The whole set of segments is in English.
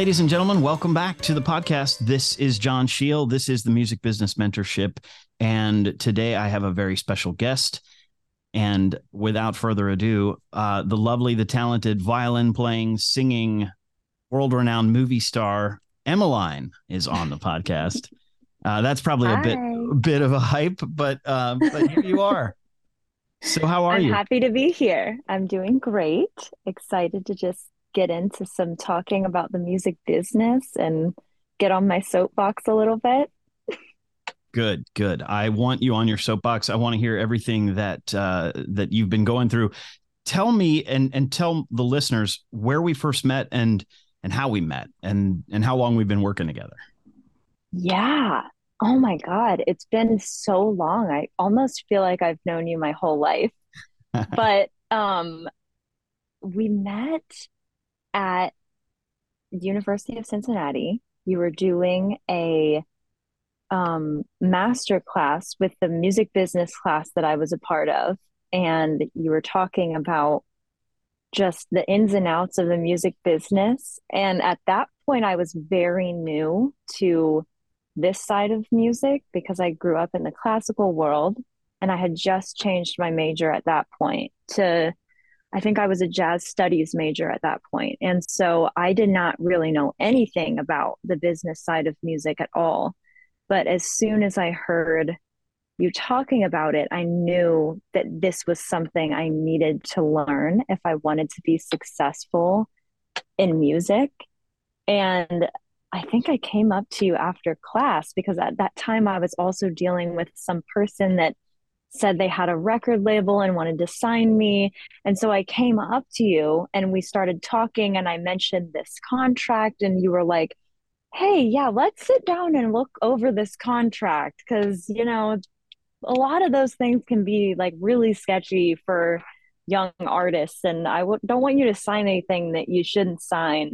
ladies and gentlemen. Welcome back to the podcast. This is John Sheil. This is the Music Business Mentorship. And today I have a very special guest. And without further ado, uh, the lovely, the talented violin playing, singing, world renowned movie star, Emmaline, is on the podcast. Uh, that's probably Hi. a bit bit of a hype, but uh, but here you are. So how are I'm you? Happy to be here. I'm doing great. Excited to just get into some talking about the music business and get on my soapbox a little bit. Good, good. I want you on your soapbox. I want to hear everything that uh, that you've been going through. Tell me and and tell the listeners where we first met and and how we met and and how long we've been working together. Yeah. Oh my God. It's been so long. I almost feel like I've known you my whole life. but um we met at University of Cincinnati. You were doing a um, master class with the music business class that I was a part of, and you were talking about just the ins and outs of the music business. And at that point, I was very new to this side of music because I grew up in the classical world and I had just changed my major at that point to I think I was a jazz studies major at that point. And so I did not really know anything about the business side of music at all. But as soon as I heard you talking about it, I knew that this was something I needed to learn if I wanted to be successful in music. And I think I came up to you after class because at that time I was also dealing with some person that said they had a record label and wanted to sign me. And so I came up to you and we started talking, and I mentioned this contract, and you were like, hey, yeah, let's sit down and look over this contract because, you know, a lot of those things can be like really sketchy for young artists. And I w- don't want you to sign anything that you shouldn't sign.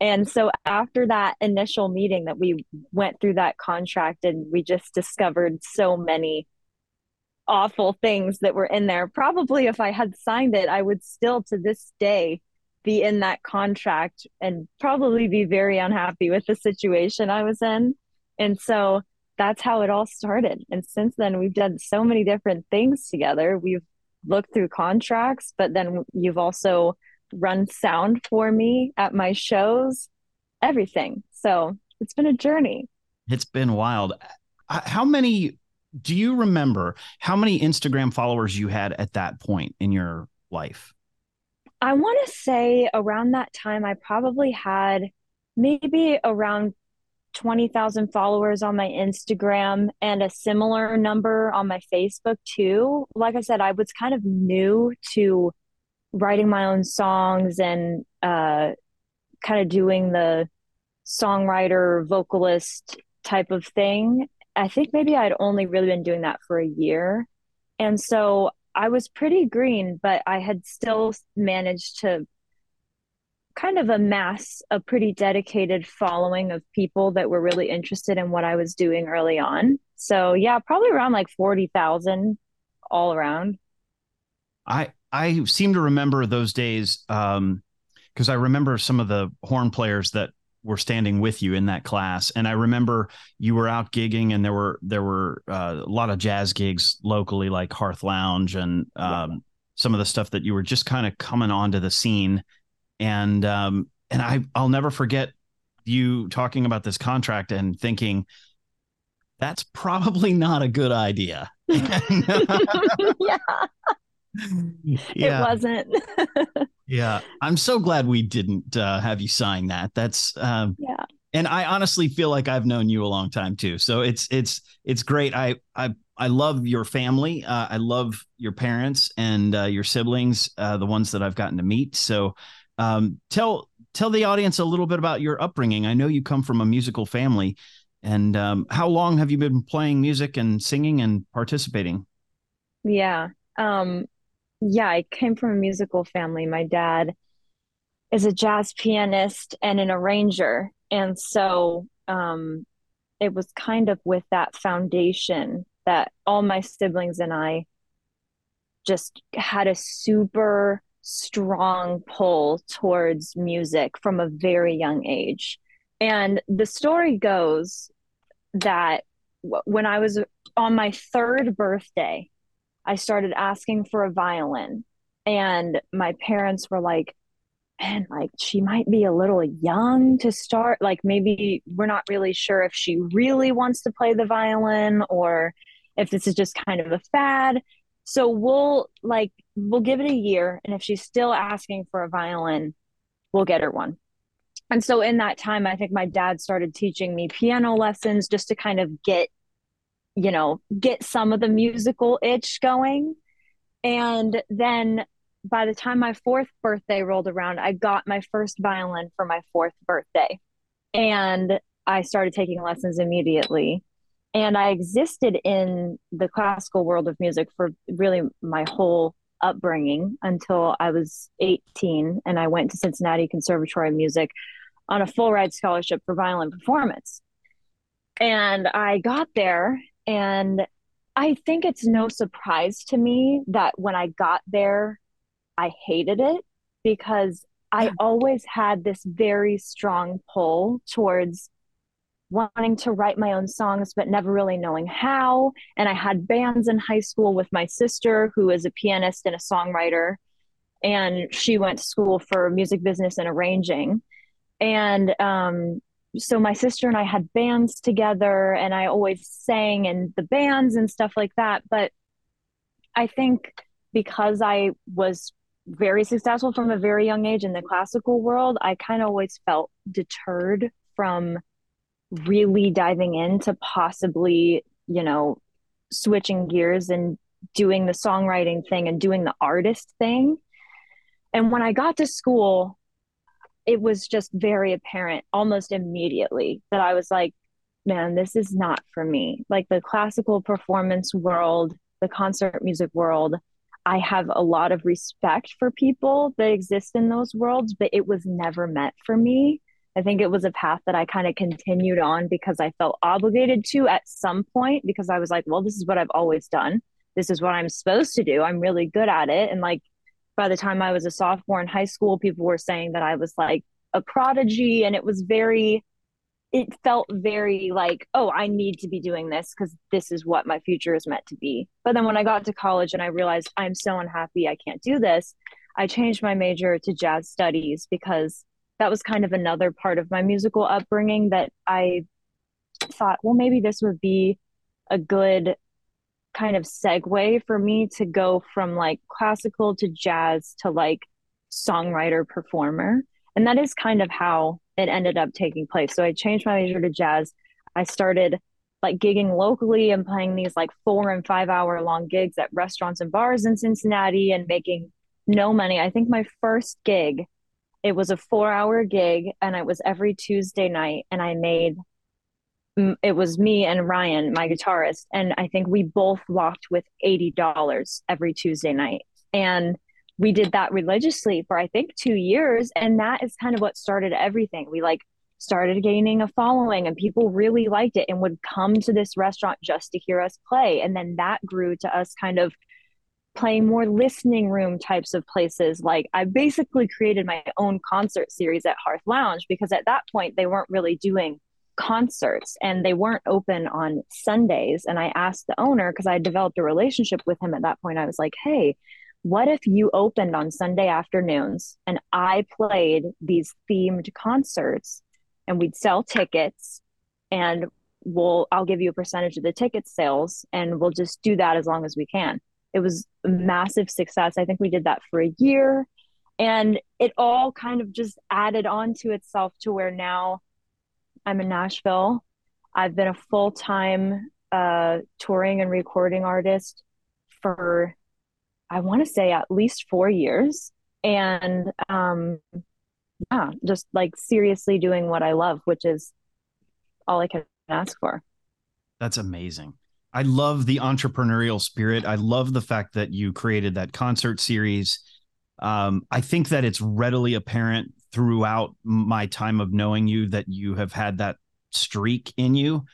And so after that initial meeting that we went through that contract and we just discovered so many awful things that were in there. Probably if I had signed it, I would still to this day be in that contract and probably be very unhappy with the situation I was in. And so that's how it all started. And since then, we've done so many different things together. We've looked through contracts, but then you've also run sound for me at my shows, everything. So it's been a journey. It's been wild. How many do you remember how many Instagram followers you had at that point in your life? I want to say around that time, I probably had maybe around 20,000 followers on my Instagram and a similar number on my Facebook too. Like I said, I was kind of new to writing my own songs and uh, kind of doing the songwriter vocalist type of thing. I think maybe I'd only really been doing that for a year. And so I was pretty green, but I had still managed to kind of amass a pretty dedicated following of people that were really interested in what I was doing early on. So yeah, probably around like 40,000 all around. I I seem to remember those days um because I remember some of the horn players that were standing with you in that class. And i remember you were out gigging and there were there were uh, a lot of jazz gigs locally like hearth lounge and um, yeah. some of the stuff that you were just kind of coming onto the scene. And um, and i i'll never forget you talking about this contract and thinking that's probably not a good idea. Yeah yeah. it wasn't. Yeah. I'm so glad we didn't uh, have you sign that. That's um, yeah. and i honestly feel like i've known you a long time too. So it's it's it's great. I i i love your family. Uh, i love your parents and uh, your siblings uh, the ones that i've gotten to meet. So um, tell tell the audience a little bit about your upbringing. I know you come from a musical family. And um, how long have you been playing music and singing and participating? Yeah. Um yeah, I came from a musical family. My dad is a jazz pianist and an arranger. And so um, it was kind of with that foundation that all my siblings and I just had a super strong pull towards music from a very young age. And the story goes that when I was on my third birthday, I started asking for a violin. And my parents were like, man, like she might be a little young to start. Like maybe we're not really sure if she really wants to play the violin or if this is just kind of a fad. So we'll like we'll give it a year and if she's still asking for a violin, we'll get her one. And so in that time I think my dad started teaching me piano lessons just to kind of get you know, get some of the musical itch going. And then by the time my fourth birthday rolled around, I got my first violin for my fourth birthday. And I started taking lessons immediately. And I existed in the classical world of music for really my whole upbringing until I was 18 and I went to Cincinnati Conservatory of Music on a full ride scholarship for violin performance. And I got there and I think it's no surprise to me that when I got there I hated it because I always had this very strong pull towards wanting to write my own songs, but never really knowing how. And I had bands in high school with my sister, who is a pianist and a songwriter. And she went to school for music business and arranging. And um, so my sister and I had bands together, and I always sang in the bands and stuff like that. But I think because I was very successful from a very young age in the classical world, I kind of always felt deterred from really diving into possibly, you know, switching gears and doing the songwriting thing and doing the artist thing. And when I got to school, it was just very apparent almost immediately that I was like, man, this is not for me. Like the classical performance world, the concert music world, I have a lot of respect for people that exist in those worlds, but it was never meant for me. I think it was a path that I kind of continued on because I felt obligated to at some point because I was like, well, this is what I've always done. This is what I'm supposed to do. I'm really good at it. And like by the time I was a sophomore in high school, people were saying that I was like a prodigy and it was very it felt very like, oh, I need to be doing this because this is what my future is meant to be. But then when I got to college and I realized I'm so unhappy I can't do this, I changed my major to jazz studies because that was kind of another part of my musical upbringing that I thought, well, maybe this would be a good kind of segue for me to go from like classical to jazz to like songwriter performer. And that is kind of how it ended up taking place. So I changed my major to jazz. I started like gigging locally and playing these like four and five hour long gigs at restaurants and bars in Cincinnati and making no money. I think my first gig, it was a four hour gig and it was every Tuesday night. And I made, it was me and Ryan, my guitarist. And I think we both walked with $80 every Tuesday night. And we did that religiously for I think two years. And that is kind of what started everything. We like started gaining a following and people really liked it and would come to this restaurant just to hear us play. And then that grew to us kind of playing more listening room types of places. Like I basically created my own concert series at Hearth Lounge because at that point they weren't really doing concerts and they weren't open on Sundays. And I asked the owner because I developed a relationship with him at that point. I was like, hey, what if you opened on Sunday afternoons and I played these themed concerts and we'd sell tickets and we'll I'll give you a percentage of the ticket sales and we'll just do that as long as we can. It was a massive success. I think we did that for a year and it all kind of just added on to itself to where now I'm in Nashville. I've been a full-time uh, touring and recording artist for I want to say at least four years. And um, yeah, just like seriously doing what I love, which is all I can ask for. That's amazing. I love the entrepreneurial spirit. I love the fact that you created that concert series. Um, I think that it's readily apparent throughout my time of knowing you that you have had that streak in you.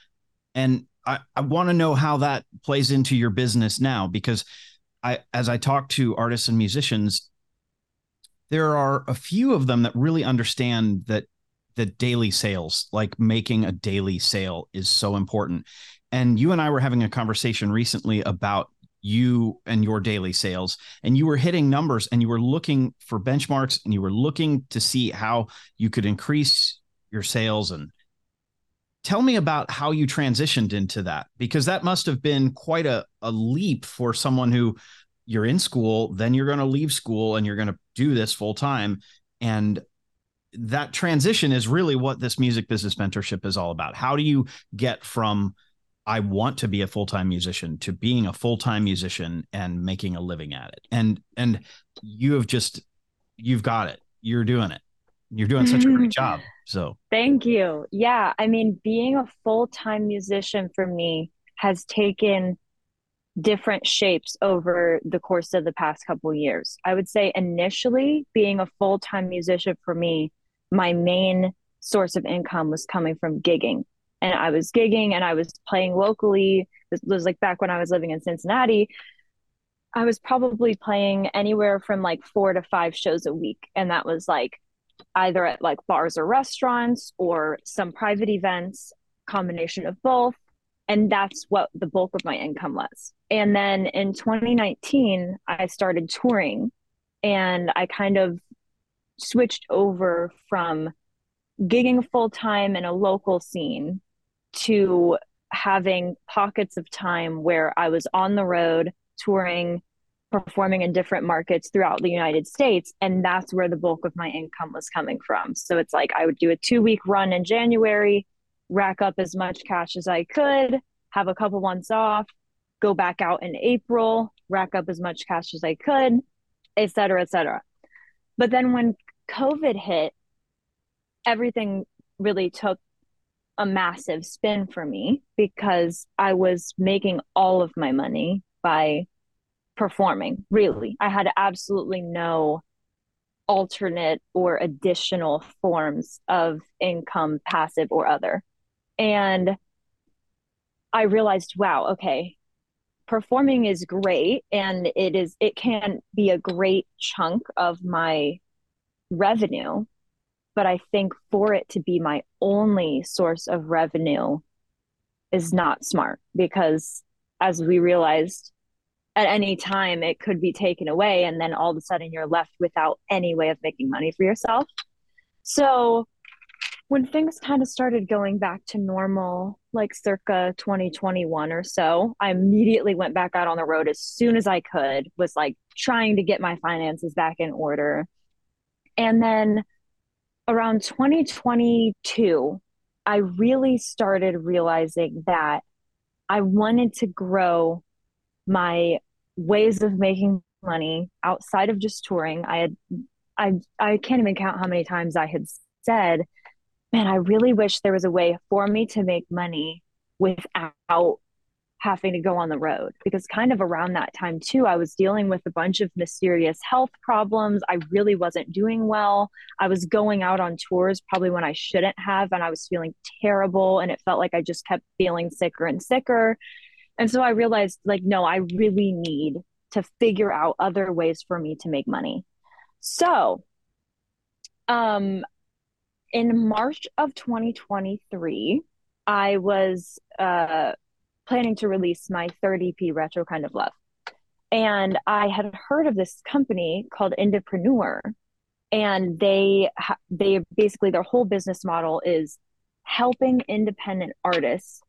And I, I want to know how that plays into your business now because I as I talk to artists and musicians, there are a few of them that really understand that the daily sales, like making a daily sale, is so important. And you and I were having a conversation recently about you and your daily sales. And you were hitting numbers and you were looking for benchmarks and you were looking to see how you could increase your sales. And tell me about how you transitioned into that because that must have been quite a, a leap for someone who you're in school then you're going to leave school and you're going to do this full time. And that transition is really what this music business mentorship is all about. How do you get from I want to be a full-time musician to being a full-time musician and making a living at it. And and you have just you've got it. You're doing it. You're doing such a great mm-hmm. job. So Thank you. Yeah, I mean being a full-time musician for me has taken different shapes over the course of the past couple years. I would say initially being a full-time musician for me, my main source of income was coming from gigging and I was gigging and I was playing locally. This was like back when I was living in Cincinnati. I was probably playing anywhere from like four to five shows a week. And that was like either at like bars or restaurants or some private events, combination of both. And that's what the bulk of my income was. And then in 2019, I started touring and I kind of switched over from gigging full time in a local scene to having pockets of time where I was on the road touring, performing in different markets throughout the United States. And that's where the bulk of my income was coming from. So it's like I would do a two week run in January, rack up as much cash as I could, have a couple months off, go back out in April, rack up as much cash as I could, et cetera, et cetera. But then when COVID hit, everything really took a massive spin for me because I was making all of my money by performing. Really, I had absolutely no alternate or additional forms of income, passive or other. And I realized, wow, okay, performing is great and it is it can be a great chunk of my revenue but I think for it to be my only source of revenue is not smart because as we realized at any time it could be taken away and then all of a sudden you're left without any way of making money for yourself. So when things kind of started going back to normal, like circa 2021 or so, I immediately went back out on the road as soon as I could, was like trying to get my finances back in order. And then around 2022, I really started realizing that I wanted to grow my ways of making money outside of just touring. I had I I can't even count how many times I had said, "Man, I really wish there was a way for me to make money without having to go on the road because kind of around that time too i was dealing with a bunch of mysterious health problems. I really wasn't doing well. I was going out on tours probably when i shouldn't have and i was feeling terrible and it felt like i just kept feeling sicker and sicker. And so i realized like no i really need to figure out other ways for me to make money. So um in march of 2023 i was uh planning to release my third EP, Retro Kind of Love. And I had heard of this company called Indepreneur, and they they basically their whole business model is helping independent artists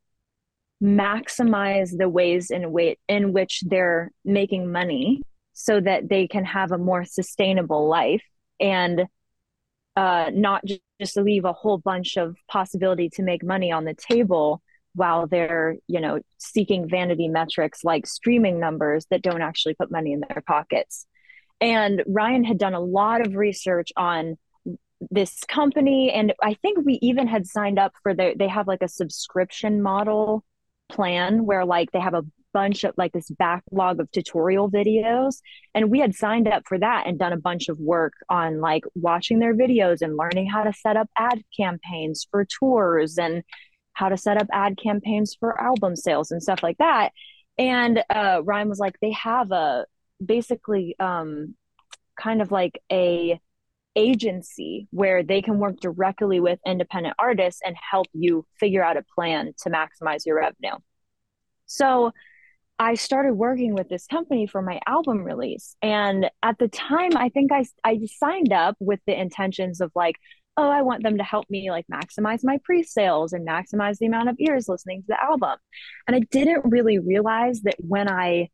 maximize the ways in way in which they're making money so that they can have a more sustainable life and uh, not just, just leave a whole bunch of possibility to make money on the table while they're you know seeking vanity metrics like streaming numbers that don't actually put money in their pockets. And ryan had done a lot of research on this company and i think we even had signed up for their they have like a subscription model plan where like they have a bunch of like this backlog of tutorial videos. And we had signed up for that and done a bunch of work on like watching their videos and learning how to set up ad campaigns for tours and how to set up ad campaigns for album sales and stuff like that. And uh, Ryan was like, they have a basically um, kind of like a agency where they can work directly with independent artists and help you figure out a plan to maximize your revenue. So I started working with this company for my album release. And at the time, I think I, I signed up with the intentions of like, oh, I want them to help me like maximize my pre sales and maximize the amount of ears listening to the album. And I didn't really realize that when I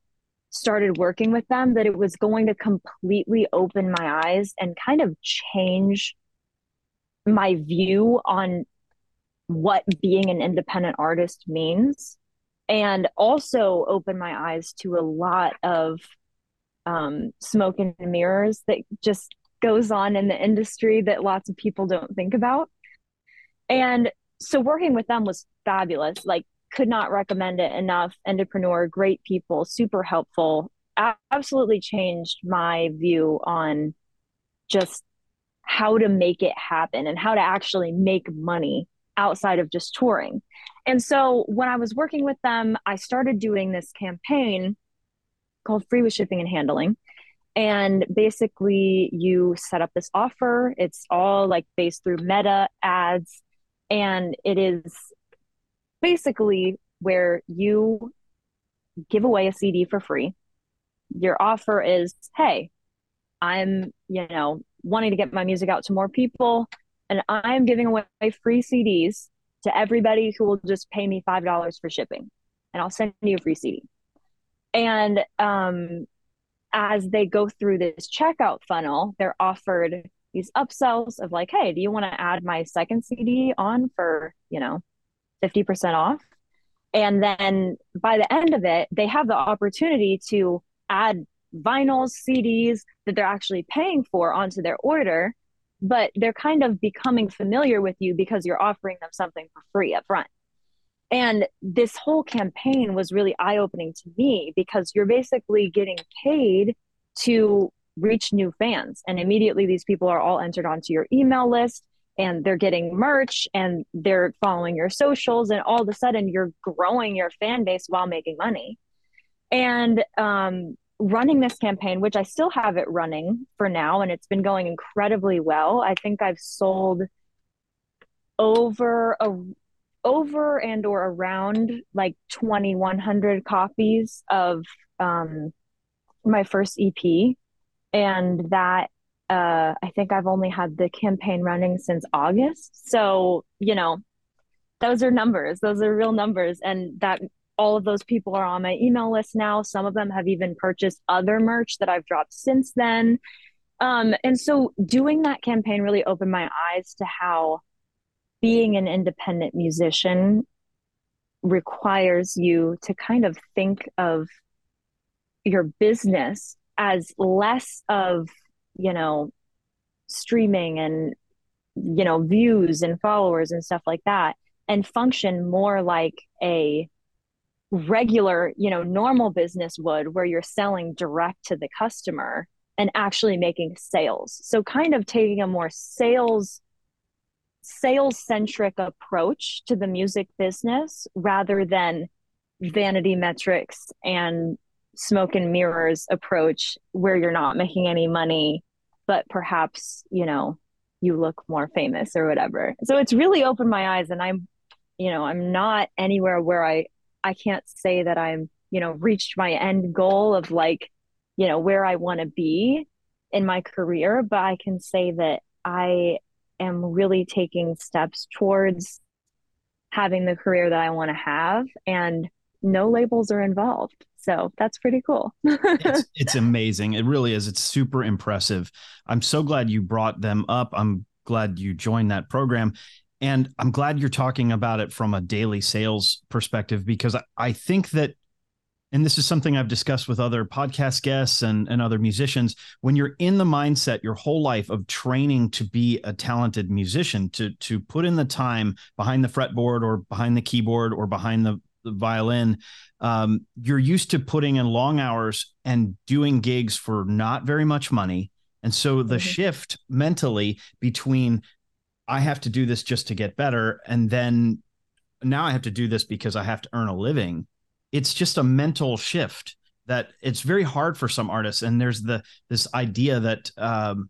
started working with them, that it was going to completely open my eyes and kind of change my view on what being an independent artist means and also open my eyes to a lot of um, smoke and mirrors that just goes on in the industry that lots of people don't think about. And so working with them was fabulous. Like, could not recommend it enough. Indepreneur, great people, super helpful. Absolutely changed my view on just how to make it happen and how to actually make money outside of just touring. And so when I was working with them, I started doing this campaign called Free with Shipping and Handling. And basically, you set up this offer. It's all like based through meta ads. And it is basically where you give away a CD for free. Your offer is hey, I'm, you know, wanting to get my music out to more people and I'm giving away free CDs to everybody who will just pay me $5 for shipping and I'll send you a free CD. And um, as they go through this checkout funnel, they're offered these upsells of like, hey, do you want to add my second CD on for, you know, 50% off? And then by the end of it, they have the opportunity to add vinyls, CDs that they're actually paying for onto their order but they're kind of becoming familiar with you because you're offering them something for free up front. And this whole campaign was really eye opening to me because you're basically getting paid to reach new fans. And immediately these people are all entered onto your email list and they're getting merch and they're following your socials. And all of a sudden you're growing your fan base while making money. And um, running this campaign, which I still have it running for now, and it's been going incredibly well. I think I've sold over a over and or around like 2100 copies of um, my first ep and that uh, i think i've only had the campaign running since august so you know those are numbers those are real numbers and that all of those people are on my email list now. Some of them have even purchased other merch that I've dropped since then. Um, and so doing that campaign really opened my eyes to how being an independent musician requires you to kind of think of your business as less of, you know, streaming and, you know, views and followers and stuff like that, and function more like a regular, you know, normal business would, where you're selling direct to the customer and actually making sales. So kind of taking a more sales sales centric approach to the music business rather than vanity metrics and smoke and mirrors approach where you're not making any money but perhaps you know you look more famous or whatever. So it's really opened my eyes and i'm you know i'm not anywhere where i I can't say that I'm, you know, reached my end goal of like, you know, where I want to be in my career, but I can say that I am really taking steps towards having the career that I want to have and no labels are involved. So that's pretty cool. it's, it's amazing. It really is. It's super impressive. I'm so glad you brought them up. I'm glad you joined that program. And I'm glad you're talking about it from a daily sales perspective because I think that, and this is something I've discussed with other podcast guests and, and other musicians, when you're in the mindset your whole life of training to be a talented musician, to to put in the time behind the fretboard or behind the keyboard or behind the, the violin, um, you're used to putting in long hours and doing gigs for not very much money. And so the mm-hmm. shift mentally between I have to do this just to get better. And then now I have to do this because I have to earn a living. It's just a mental shift that it's very hard for some artists. And there's the this idea that um,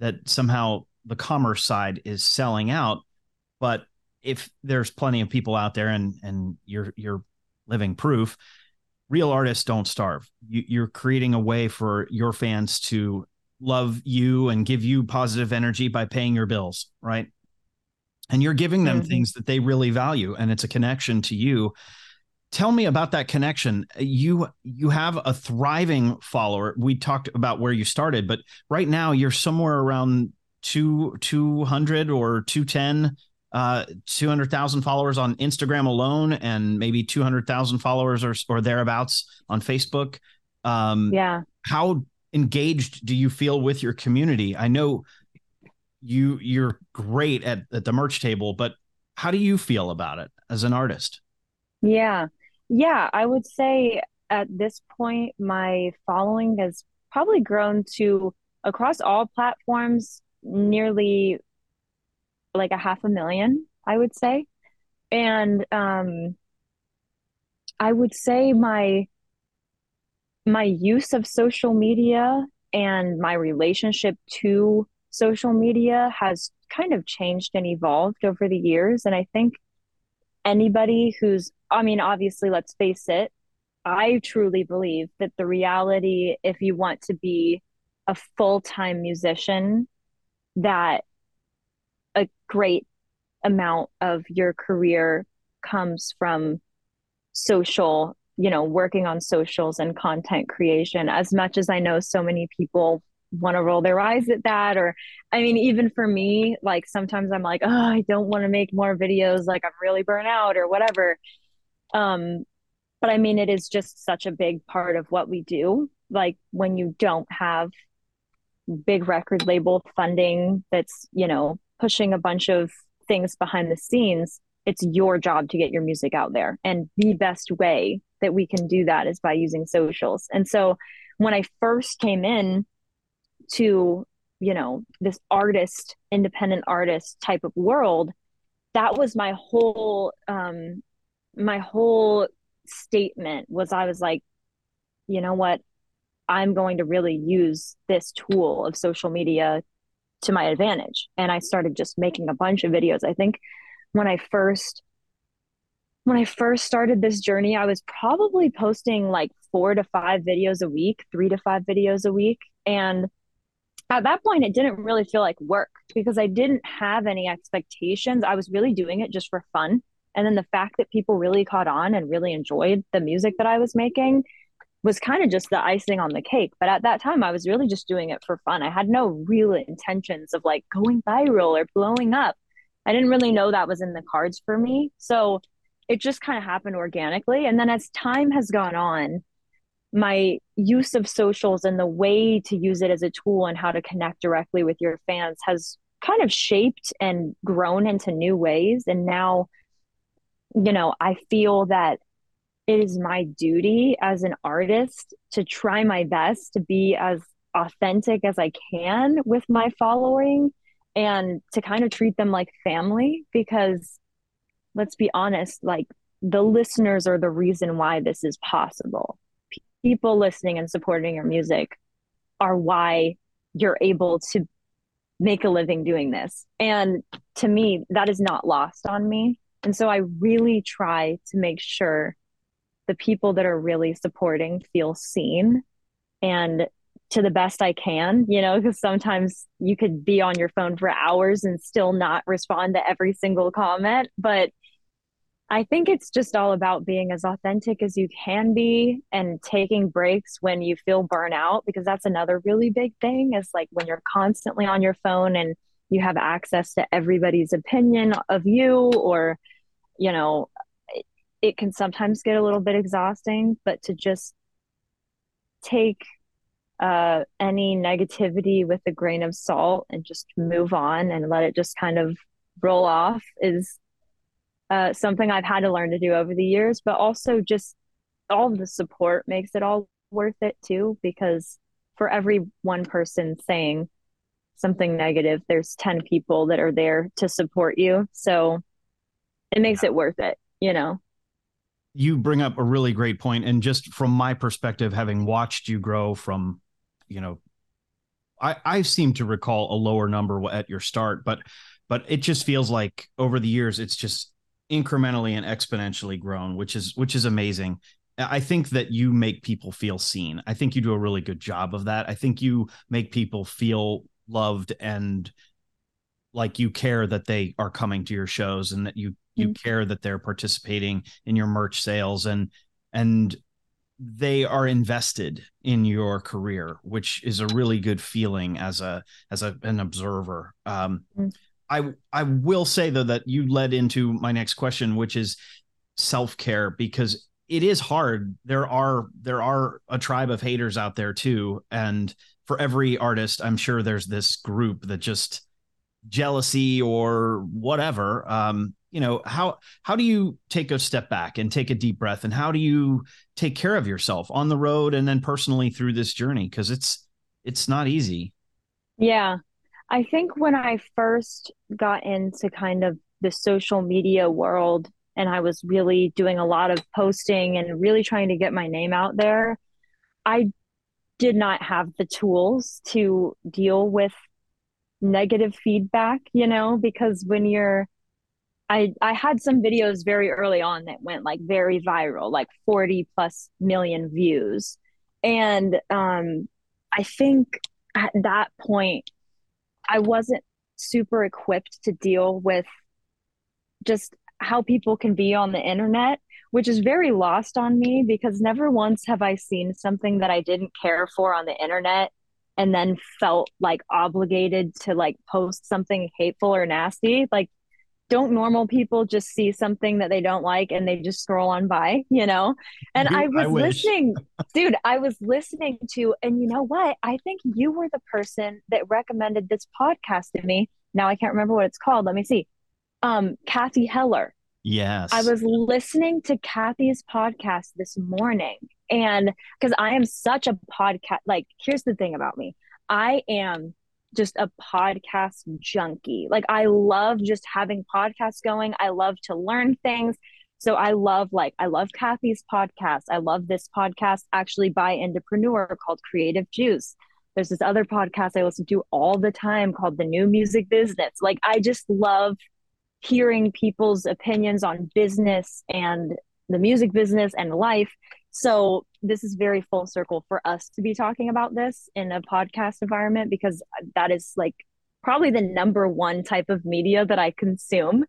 that somehow the commerce side is selling out. But if there's plenty of people out there and and you're you're living proof, real artists don't starve. You, you're creating a way for your fans to love you and give you positive energy by paying your bills, right? And you're giving them mm-hmm. things that they really value, and it's a connection to you tell me about that connection. You you have a thriving follower. We talked about where you started but right now you're somewhere around two 200 or 210 uh 200,000 followers on Instagram alone and maybe 200,000 followers or or thereabouts on Facebook. Um yeah. how engaged do you feel with your community? I know you you're great at, at the merch table but how do you feel about it as an artist yeah yeah, I would say at this point, my following has probably grown to across all platforms nearly like a half a million, I would say. And um, I would say my my use of social media and my relationship to social media has kind of changed and evolved over the years. And I think anybody who's I mean, obviously, let's face it, I truly believe that the reality, if you want to be a full time musician, that a great amount of your career comes from social, you know, working on socials and content creation. As much as I know so many people want to roll their eyes at that, or I mean, even for me, like sometimes I'm like, oh, I don't want to make more videos, like I'm really burnt out or whatever. Um, but I mean, it is just such a big part of what we do. Like when you don't have big record label funding that's, you know, pushing a bunch of things behind the scenes, it's your job to get your music out there. And the best way that we can do that is by using socials. And so when I first came in to, you know, this artist, independent artist type of world, that was my whole um, my whole statement was I was like, you know what? I'm going to really use this tool of social media to my advantage. And I started just making a bunch of videos. I think when I first when I first started this journey, I was probably posting like 4 to 5 videos a week, 3 to 5 videos a week, and at that point it didn't really feel like work because I didn't have any expectations. I was really doing it just for fun. And then the fact that people really caught on and really enjoyed the music that I was making was kind of just the icing on the cake. But at that time, I was really just doing it for fun. I had no real intentions of like going viral or blowing up. I didn't really know that was in the cards for me. So it just kind of happened organically. And then as time has gone on, my use of socials and the way to use it as a tool and how to connect directly with your fans has kind of shaped and grown into new ways. And now you know, I feel that it is my duty as an artist to try my best to be as authentic as I can with my following and to kind of treat them like family because let's be honest, like the listeners are the reason why this is possible. People listening and supporting your music are why you're able to make a living doing this. And to me, that is not lost on me. And so I really try to make sure the people that are really supporting feel seen and to the best I can, you know, because sometimes you could be on your phone for hours and still not respond to every single comment. But I think it's just all about being as authentic as you can be and taking breaks when you feel burnout, because that's another really big thing is like when you're constantly on your phone and you have access to everybody's opinion of you or you know, it, it can sometimes get a little bit exhausting, but to just take uh, any negativity with a grain of salt and just move on and let it just kind of roll off is uh, something I've had to learn to do over the years, but also just all the support makes it all worth it too, because for every one person saying something negative, there's 10 people that are there to support you. So it makes yeah. it worth it, you know. You bring up a really great point and just from my perspective having watched you grow from, you know, I, I seem to recall a lower number at your start, but but it just feels like over the years it's just incrementally and exponentially grown, which is which is amazing. I think that you make people feel seen. I think you do a really good job of that. I think you make people feel loved and like you care that they are coming to your shows and that you you mm-hmm. care that they're participating in your merch sales and and they are invested in your career which is a really good feeling as a as a, an observer um, mm-hmm. I i will say though that you led into my next question which is self-care because it is hard. There are there are a tribe of haters out there too. And for every artist i'm sure there's this group that just jealousy or whatever. Um you know how how do you take a step back and take a deep breath? And how do you take care of yourself on the road and then personally through this journey? Because it's it's not easy. Yeah i think when i first got into kind of the social media world and i was really doing a lot of posting and really trying to get my name out there i did not have the tools to deal with negative feedback you know because when you're I I had some videos very early on that went like very viral, like 40 plus million views. And um I think at that point I wasn't super equipped to deal with just how people can be on the internet, which is very lost on me because never once have I seen something that I didn't care for on the internet and then felt like obligated to like post something hateful or nasty. Like don't normal people just see something that they don't like and they just scroll on by, you know? And dude, I was I listening, dude, I was listening to, and you know what? I think you were the person that recommended this podcast to me. Now I can't remember what it's called. Let me see. Um, Cathy Heller. Yes. I was listening to Cathy's podcast this morning. And because I am such a podcast, like, here's the thing about me I am just a podcast junkie. Like I love just having podcasts going. I love to learn things. So I love like I love Cathy's podcast. I love this podcast actually by Indepreneur called Creative Juice. There's this other podcast I listen to all the time called The New Music Business. Like I just love hearing people's opinions on business and the music business and life. So this is very full circle for us to be talking about this in a podcast environment because that is like probably the number one type of media that I consume.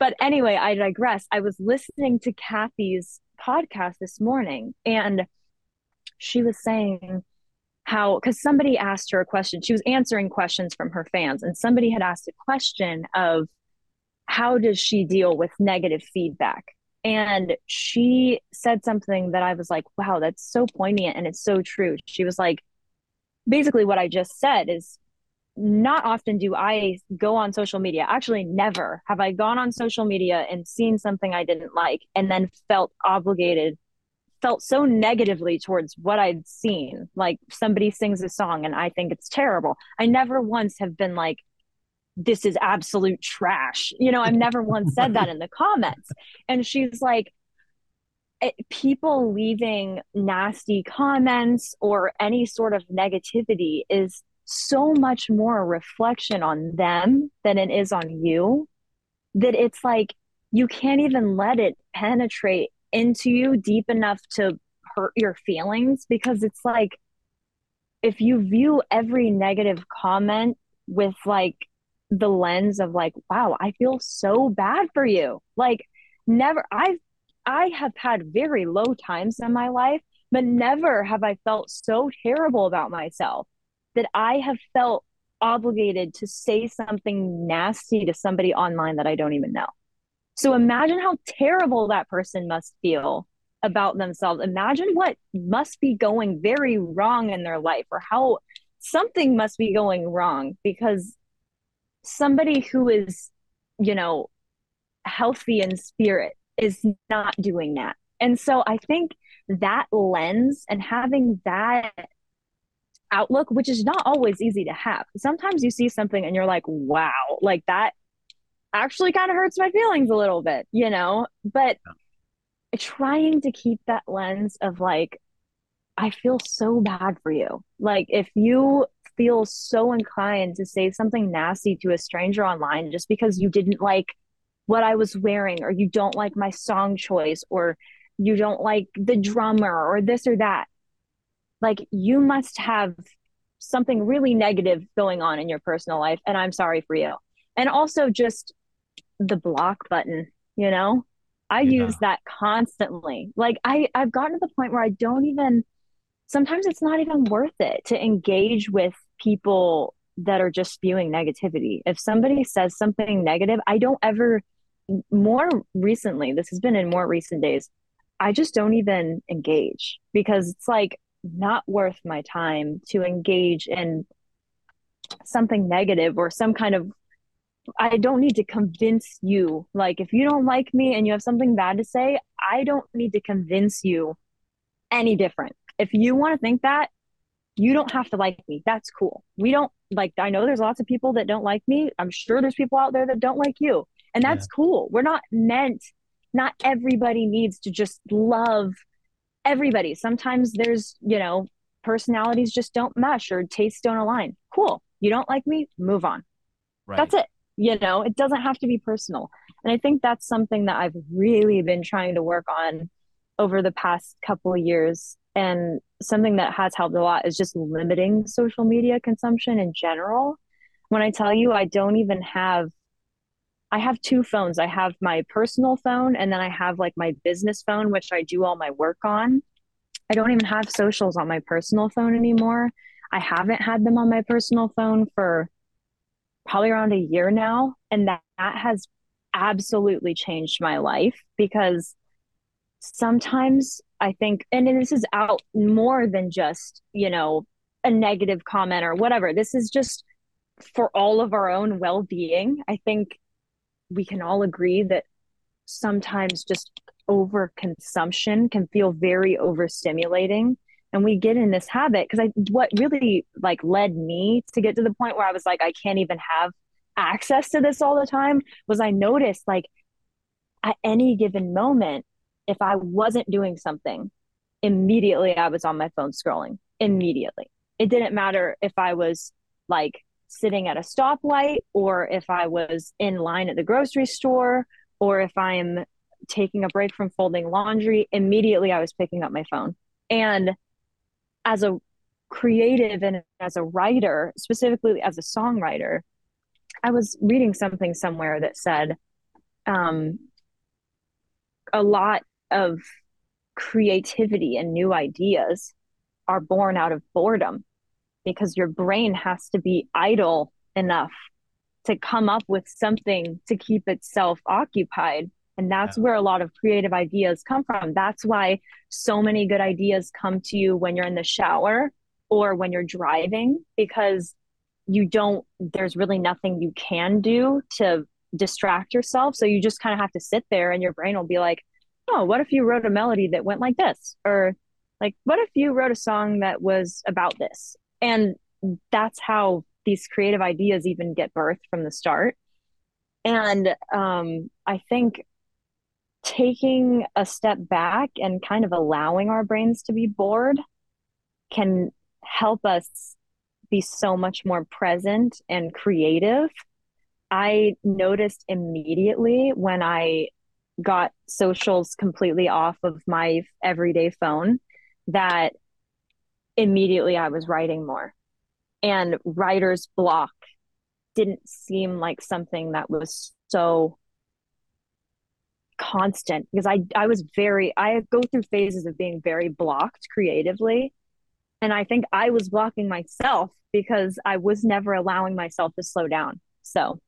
But anyway, I digress. I was listening to Cathy's podcast this morning and she was saying how because somebody asked her a question she was answering questions from her fans and somebody had asked a question of how does she deal with negative feedback and she said something that I was like, wow, that's so poignant and it's so true. She was like, basically, what I just said is not often do I go on social media. Actually, never have I gone on social media and seen something I didn't like and then felt obligated, felt so negatively towards what I'd seen. Like somebody sings a song and I think it's terrible. I never once have been like, this is absolute trash. You know, I've never once said that in the comments. And she's like, eh, people leaving nasty comments or any sort of negativity is so much more a reflection on them than it is on you that it's like you can't even let it penetrate into you deep enough to hurt your feelings because it's like if you view every negative comment with like the lens of like, wow, I feel so bad for you. Like never I've I have had very low times in my life, but never have I felt so terrible about myself that I have felt obligated to say something nasty to somebody online that I don't even know. So imagine how terrible that person must feel about themselves. Imagine what must be going very wrong in their life or how something must be going wrong because somebody who is, you know, healthy in spirit is not doing that. And so I think that lens and having that outlook, which is not always easy to have. Sometimes you see something and you're like, wow, like that actually kind of hurts my feelings a little bit, you know? But trying to keep that lens of like, I feel so bad for you. Like, if you feel so inclined to say something nasty to a stranger online just because you didn't like what I was wearing or you don't like my song choice or you don't like the drummer or this or that. Like you must have something really negative going on in your personal life and I'm sorry for you. And also just the block button, you know? I yeah. use that constantly. Like I I've gotten to the point where I don't even sometimes it's not even worth it to engage with people that are just spewing negativity. If somebody says something negative, I don't ever more recently, this has been in more recent days, I just don't even engage because it's like not worth my time to engage in something negative or some kind of I don't need to convince you. Like, if you don't like me and you have something bad to say, I don't need to convince you any different. If you want to think that, you don't have to like me. That's cool. We don't like, I know there's lots of people that don't like me. I'm sure there's people out there that don't like you. And that's yeah. cool. We're not meant, not everybody needs to just love everybody. Sometimes there's, you know, personalities just don't mesh or tastes don't align. Cool. You don't like me, move on. Right. That's it. You know, it doesn't have to be personal. And I think that's something that I've really been trying to work on over the past couple of years. And something that has helped a lot is just limiting social media consumption in general. When I tell you, I don't even have I have two phones. I have my personal phone and then I have like my business phone, which I do all my work on. I don't even have socials on my personal phone anymore. I haven't had them on my personal phone for probably around a year now. And that, that has absolutely changed my life because sometimes I think, and this is out more than just, you know, a negative comment or whatever. This is just for all of our own well being. I think we can all agree that sometimes just overconsumption can feel very overstimulating and we get in this habit because i what really like led me to get to the point where i was like i can't even have access to this all the time was i noticed like at any given moment if i wasn't doing something immediately i was on my phone scrolling immediately it didn't matter if i was like sitting at a stoplight or if I was in line at the grocery store or if I'm taking a break from folding laundry, immediately I was picking up my phone. And as a creative and as a writer, specifically as a songwriter, I was reading something somewhere that said um, a lot of creativity and new ideas are born out of boredom because your brain has to be idle enough to come up with something to keep itself occupied. And that's yeah. where a lot of creative ideas come from. That's why so many good ideas come to you when you're in the shower or when you're driving, because you don't, there's really nothing you can do to distract yourself. So you just kind of have to sit there and your brain will be like, oh, what if you wrote a melody that went like this? Or like, what if you wrote a song that was about this? and that's how these creative ideas even get birthed from the start and um, i think taking a step back and kind of allowing our brains to be bored can help us be so much more present and creative i noticed immediately when i got socials completely off of my everyday phone that immediately I was writing more. And writer's block didn't seem like something that was so constant because I I was very I go through phases of being very blocked creatively and I think I was blocking myself because I was never allowing myself to slow down. So,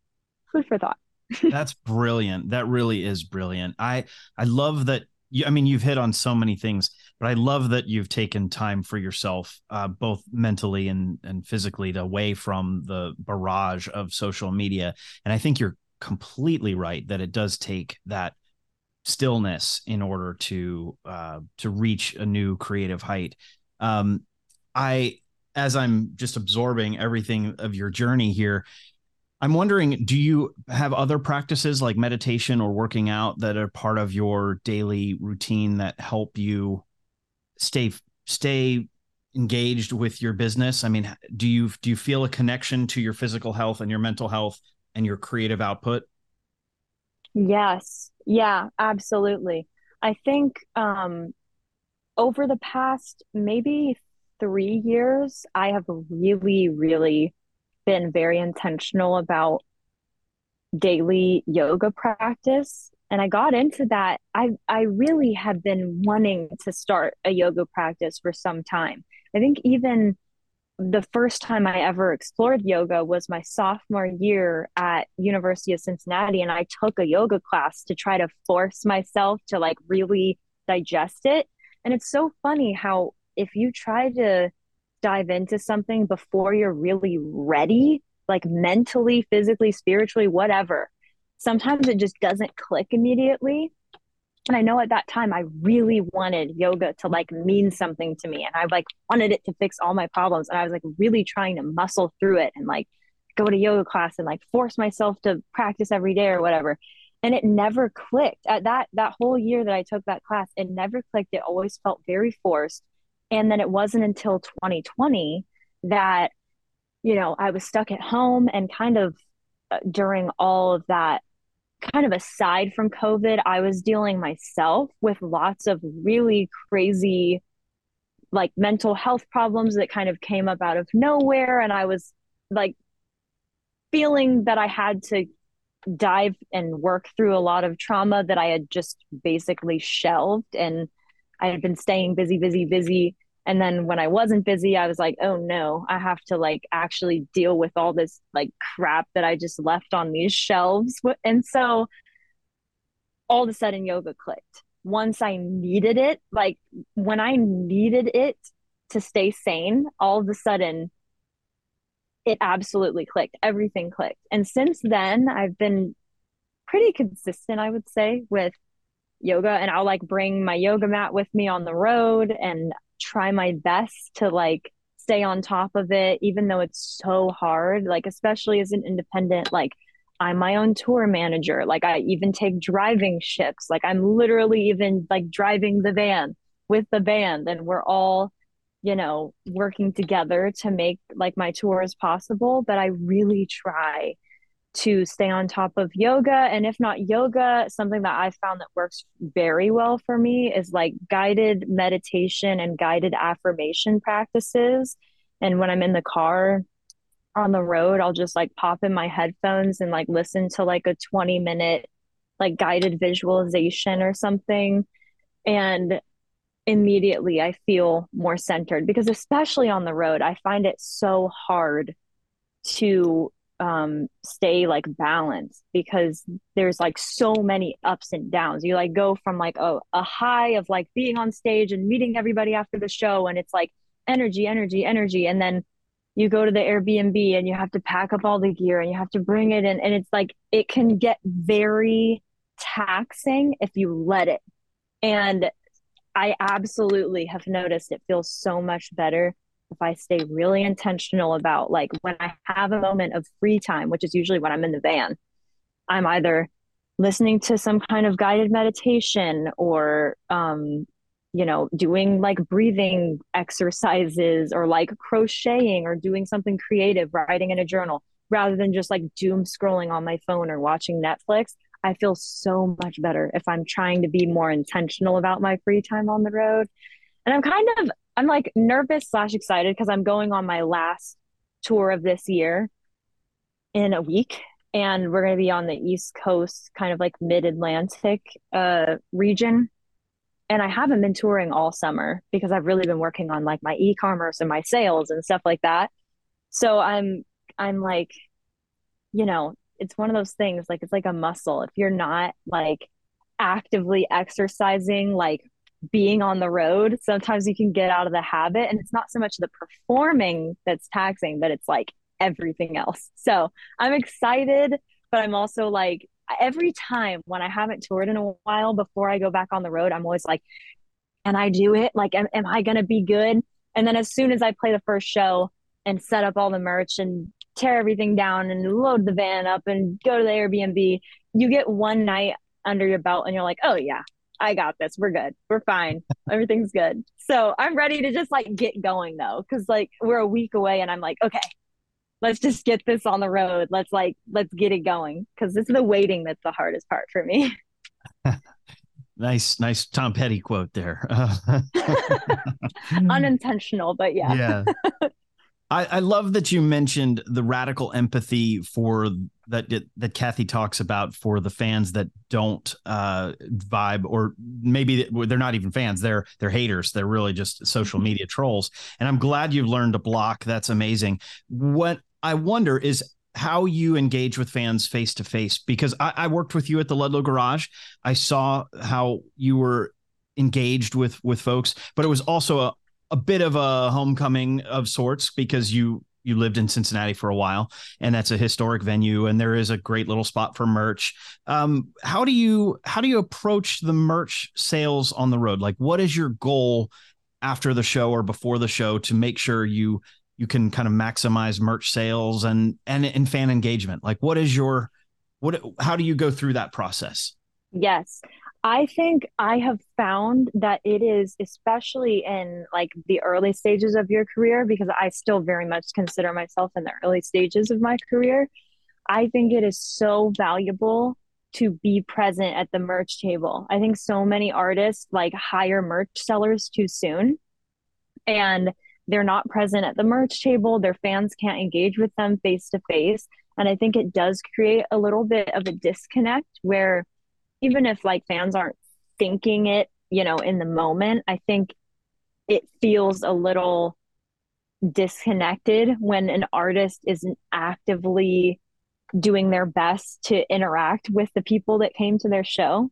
food for thought. That's brilliant. That really is brilliant. I I love that you, I mean, you've hit on so many things, but I love that you've taken time for yourself, uh, both mentally and and physically, to away from the barrage of social media. And I think you're completely right that it does take that stillness in order to uh, to reach a new creative height. Um, I, as I'm just absorbing everything of your journey here, I'm wondering, do you have other practices like meditation or working out that are part of your daily routine that help you stay stay engaged with your business? I mean, do you do you feel a connection to your physical health and your mental health and your creative output? Yes. Yeah, absolutely. I think um over the past maybe 3 years, I have really really been very intentional about daily yoga practice and I got into that. I I really have been wanting to start a yoga practice for some time. I think even the first time I ever explored yoga was my sophomore year at University of Cincinnati and I took a yoga class to try to force myself to like really digest it. And it's so funny how if you try to dive into something before you're really ready, like mentally, physically, spiritually, whatever, sometimes it just doesn't click immediately. And I know at that time I really wanted yoga to like mean something to me. And I like wanted it to fix all my problems. And I was like really trying to muscle through it and like go to yoga class and like force myself to practice every day or whatever. And it never clicked. At that that whole year that I took that class, it never clicked. It always felt very forced. And then it wasn't until 2020 that you know, I was stuck at home and kind of uh, during all of that, kind of aside from COVID, I was dealing myself with lots of really crazy, like mental health problems that kind of came up out of nowhere. And I was like feeling that I had to dive and work through a lot of trauma that I had just basically shelved. And I had been staying busy, busy, busy. And then when i wasn't busy i was like oh no i have to like actually deal with all this like crap that i just left on these shelves. And so all of a sudden yoga clicked. Once i needed it like when i needed it to stay sane all of a sudden it absolutely clicked. Everything clicked. And since then i've been pretty consistent i would say with yoga and I'll like bring my yoga mat with me on the road and try my best to like stay on top of it even though it's so hard. Like especially as an independent like I'm my own tour manager. Like I even take driving shifts. Like I'm literally even like driving the van with the band and we're all you know working together to make like my tours possible. But I really try to stay on top of yoga. And if not yoga, something that I found that works very well for me is like guided meditation and guided affirmation practices. And when I'm in the car on the road, I'll just like pop in my headphones and like listen to like a 20 minute like guided visualization or something. And immediately I feel more centered because, especially on the road, I find it so hard to um stay like balanced because there's like so many ups and downs. You like go from like a, a high of like being on stage and meeting everybody after the show and it's like energy energy energy and then you go to the airbnb and you have to pack up all the gear and you have to bring it in and it's like it can get very taxing if you let it. And i absolutely have noticed it feels so much better if I stay really intentional about like when I have a moment of free time, which is usually when I'm in the van, I'm either listening to some kind of guided meditation or um, you know, doing like breathing exercises or like crocheting or doing something creative, writing in a journal, rather than just like doom scrolling on my phone or watching Netflix. I feel so much better if I'm trying to be more intentional about my free time on the road. And I'm kind of I'm like nervous slash excited because I'm going on my last tour of this year in a week. And we're going to be on the East Coast, kind of like mid Atlantic uh, region. And I haven't been touring all summer because I've really been working on like my e commerce and my sales and stuff like that. So I'm, I'm like, you know, it's one of those things like it's like a muscle. If you're not like actively exercising like being on the road, sometimes you can get out of the habit. And it's not so much the performing that's taxing, but it's like everything else. So I'm excited, but I'm also like, every time when I haven't toured in a while before I go back on the road, I'm always like, can I do it? Like, am, am I going to be good? And then as soon as I play the first show and set up all the merch and tear everything down and load the van up and go to the Airbnb, you get one night under your belt and you're like, oh, yeah, I got this. We're good. We're fine. Everything's good. So I'm ready to just like get going though, because like we're a week away and I'm like, okay, let's just get this on the road. Let's like, let's get it going. Cause it's the waiting that's the hardest part for me. nice, nice Tom Petty quote there. Unintentional, but yeah. Yeah. I, I love that you mentioned the radical empathy for that that Cathy talks about for the fans that don't uh, vibe, or maybe they're not even fans. They're they're haters. They're really just social mm-hmm. media trolls. And I'm glad you've learned to block. That's amazing. What I wonder is how you engage with fans face to face because I, I worked with you at the Ludlow Garage. I saw how you were engaged with with folks, but it was also a, a bit of a homecoming of sorts because you you lived in Cincinnati for a while, and that's a historic venue, and there is a great little spot for merch. Um, how do you how do you approach the merch sales on the road? Like, what is your goal after the show or before the show to make sure you you can kind of maximize merch sales and and and fan engagement? Like, what is your what? How do you go through that process? Yes. I think I have found that it is, especially in like the early stages of your career, because I still very much consider myself in the early stages of my career. I think it is so valuable to be present at the merch table. I think so many artists like hire merch sellers too soon and they're not present at the merch table. Their fans can't engage with them face to face. And I think it does create a little bit of a disconnect where even if like fans aren't thinking it, you know, in the moment, I think it feels a little disconnected when an artist isn't actively doing their best to interact with the people that came to their show.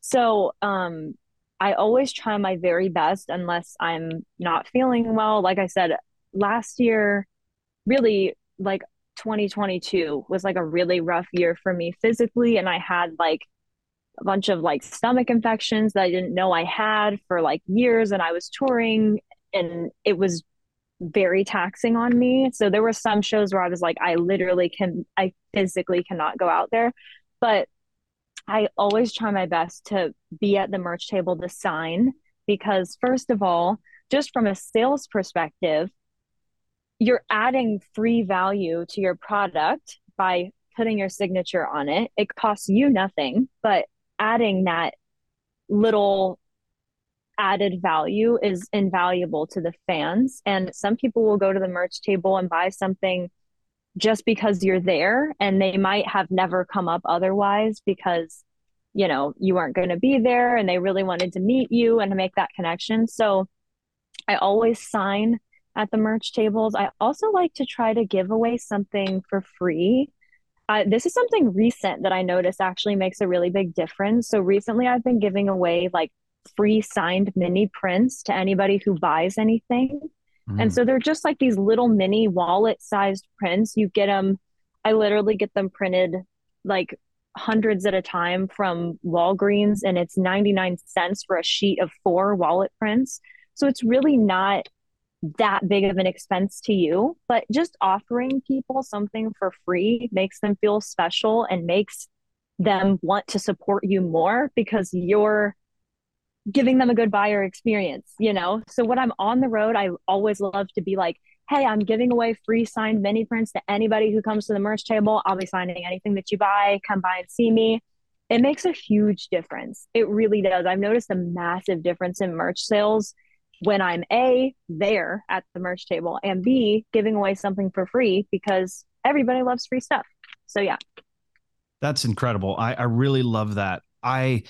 So, um, I always try my very best unless I'm not feeling well. Like I said, last year, really like 2022 was like a really rough year for me physically. And I had like a bunch of like stomach infections that I didn't know I had for like years and I was touring and it was very taxing on me. So there were some shows where I was like I literally can I physically cannot go out there. But I always try my best to be at the merch table to sign because first of all, just from a sales perspective, you're adding free value to your product by putting your signature on it. It costs you nothing, but adding that little added value is invaluable to the fans. And some people will go to the merch table and buy something just because you're there and they might have never come up otherwise because you know you weren't going to be there and they really wanted to meet you and to make that connection so i always sign at the merch tables i also like to try to give away something for free uh, this is something recent that I noticed actually makes a really big difference. So recently, I've been giving away like free signed mini prints to anybody who buys anything. Mm. And so they're just like these little mini wallet sized prints. You get them, I literally get them printed like hundreds at a time from Walgreens, and it's 99 cents for a sheet of four wallet prints. So it's really not that big of an expense to you, but just offering people something for free makes them feel special and makes them want to support you more because you're giving them a good buyer experience, you know? So when I'm on the road, I always love to be like, hey, I'm giving away free signed mini prints to anybody who comes to the merch table. I'll be signing anything that you buy. Come by and see me. It makes a huge difference. It really does. I've noticed a massive difference in merch sales when I'm A, there at the merch table, and B, giving away something for free because everybody loves free stuff. So, yeah. That's incredible. I, I really love that. I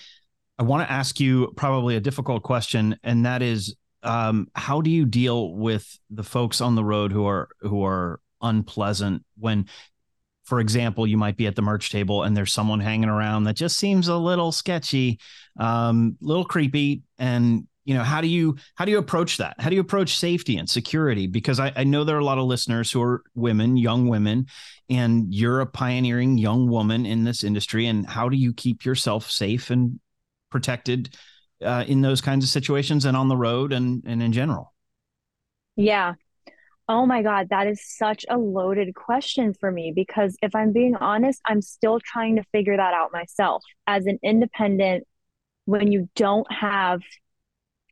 I want to ask you probably a difficult question, and that is, um, how do you deal with the folks on the road who are who are unpleasant when for example, you might be at the merch table and there's someone hanging around that just seems a little sketchy, um, little creepy, and you know how do you how do you approach that? How do you approach safety and security? Because I, I, know there are a lot of listeners who are women young women and you're a pioneering young woman in this industry. And how do you keep yourself safe and protected uh, in those kinds of situations and on the road and and in general? Yeah. Oh my god that is such a loaded question for me because if i'm being honest i'm still trying to figure that out myself as an independent when you don't have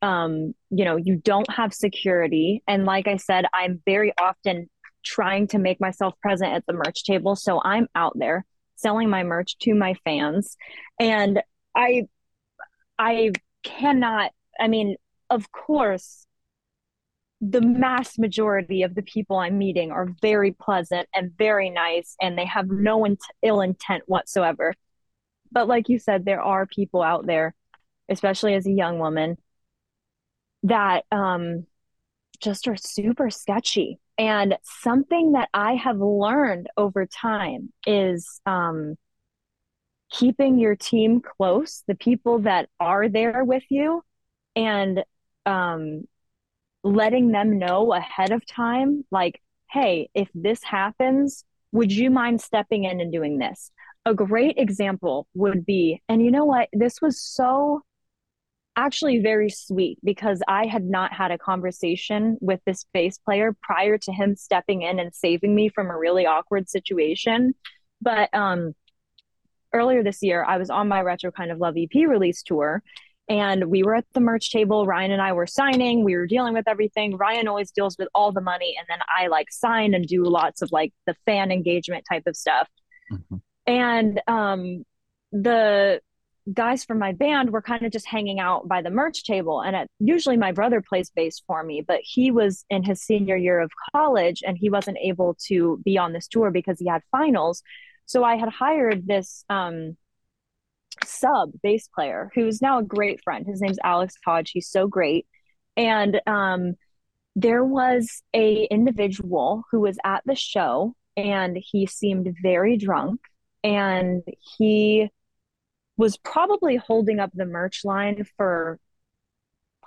um you know you don't have security. And like i said i'm very often trying to make myself present at the merch table. So i'm out there selling my merch to my fans. And i i cannot i mean of course the mass majority of the people i'm meeting are very pleasant and very nice and they have no in- ill intent whatsoever. But like you said there are people out there especially as a young woman that um just are super sketchy and something that I have learned over time is um, keeping your team close, the people that are there with you, and um, letting them know ahead of time, like, hey, if this happens, would you mind stepping in and doing this? A great example would be, and you know what? This was so actually very sweet because I had not had a conversation with this bass player prior to him stepping in and saving me from a really awkward situation. But um, earlier this year, I was on my Retro Kind of Love EP release tour. And we were at the merch table. Ryan and I were signing. We were dealing with everything. Ryan always deals with all the money. And then I like sign and do lots of like the fan engagement type of stuff. Mm-hmm. And um, the guys from my band were kind of just hanging out by the merch table and it, usually my brother plays bass for me but he was in his senior year of college and he wasn't able to be on this tour because he had finals. So i had hired this um, sub bass player who's now a great friend. His name's alex hodge. He's so great. And um, there was a individual who was at the show and he seemed very drunk and he was probably holding up the merch line for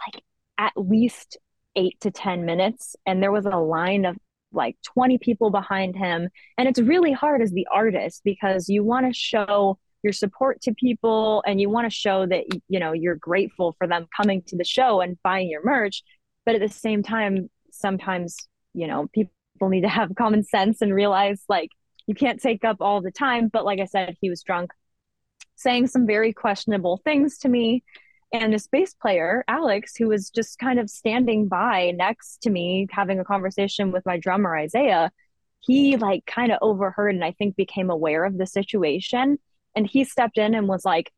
like at least eight to 10 minutes. And there was a line of like 20 people behind him. And it's really hard as the artist because you want to show your support to people and you want to show that, you know, you're grateful for them coming to the show and buying your merch. But at the same time, sometimes, you know, people need to have common sense and realize like you can't take up all the time. But like I said, he was drunk saying some very questionable things to me. And this bass player, Alex, who was just kind of standing by next to me, having a conversation with my drummer, Isaiah, he like kind of overheard and I think became aware of the situation. And he stepped in and was like,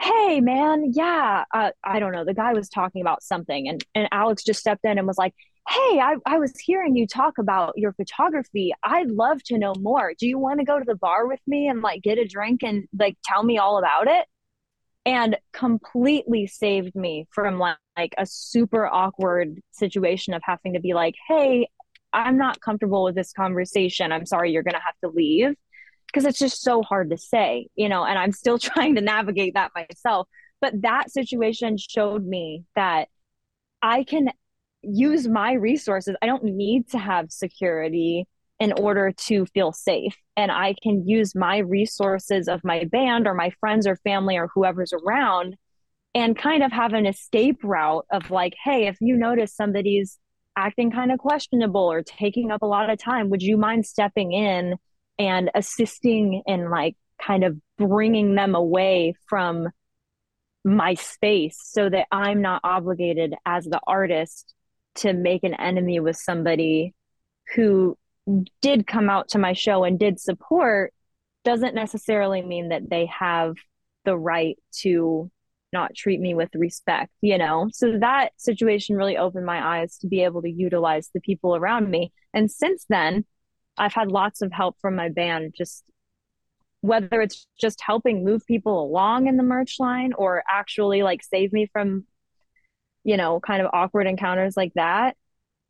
Hey, man, yeah, uh, I don't know. The guy was talking about something. And, and Alex just stepped in and was like, hey I, I was hearing you talk about your photography. I'd love to know more. Do you want to go to the bar with me and like get a drink and like tell me all about it? And completely saved me from like, like a super awkward situation of having to be like hey i'm not comfortable with this conversation. I'm sorry you're gonna have to leave. Because it's just so hard to say you know and i'm still trying to navigate that myself. But that situation showed me that i can use my resources. I don't need to have security in order to feel safe. And I can use my resources of my band or my friends or family or whoever's around and kind of have an escape route of like, hey, if you notice somebody's acting kind of questionable or taking up a lot of time, would you mind stepping in and assisting in like kind of bringing them away from my space so that I'm not obligated as the artist to make an enemy with somebody who did come out to my show and did support doesn't necessarily mean that they have the right to not treat me with respect, you know? So that situation really opened my eyes to be able to utilize the people around me. And since then, I've had lots of help from my band, just whether it's just helping move people along in the merch line or actually like save me from you know, kind of awkward encounters like that.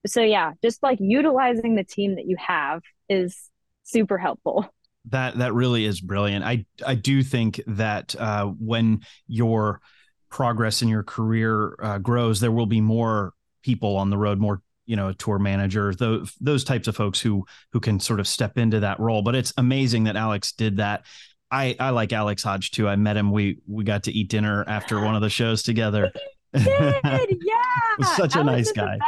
So yeah, just like utilizing the team that you have is super helpful. That that really is brilliant. I I do think that uh, when your progress in your career uh, grows, there will be more people on the road, more you know, tour manager, those those types of folks who who can sort of step into that role. But it's amazing that Alex did that. I I like Alex Hodge too. I met him. We we got to eat dinner after one of the shows together, did. Yeah. Such a nice guy.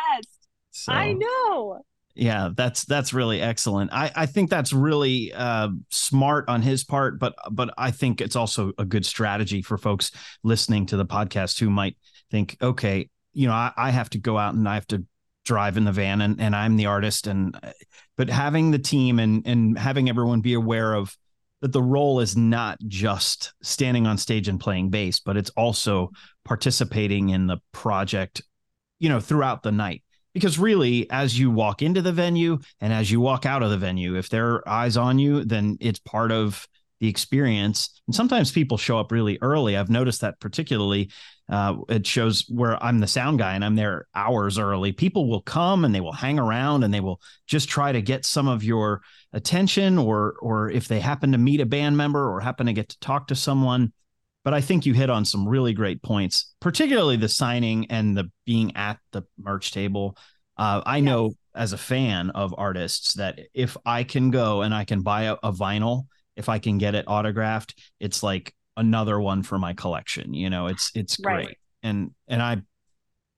So, I know. Yeah, that's that's really excellent. I, I think that's really uh, smart on his part, but but I think it's also a good strategy for folks listening to the podcast who might think, okay, you know, I, I have to go out and I have to drive in the van and, and I'm the artist and but having the team and and having everyone be aware of that the role is not just standing on stage and playing bass, but it's also participating in the project, you know, throughout the night. Because really, as you walk into the venue and as you walk out of the venue, if there are eyes on you, then it's part of the experience. And sometimes people show up really early. I've noticed that particularly. Uh, it shows where I'm the sound guy and I'm there hours early. People will come and they will hang around and they will just try to get some of your attention, or or if they happen to meet a band member or happen to get to talk to someone. But I think you hit on some really great points, particularly the signing and the being at the merch table. Uh, I yes. know as a fan of artists that if I can go and I can buy a, a vinyl if I can get it autographed, it's like another one for my collection. You know, it's it's great. Right. And and I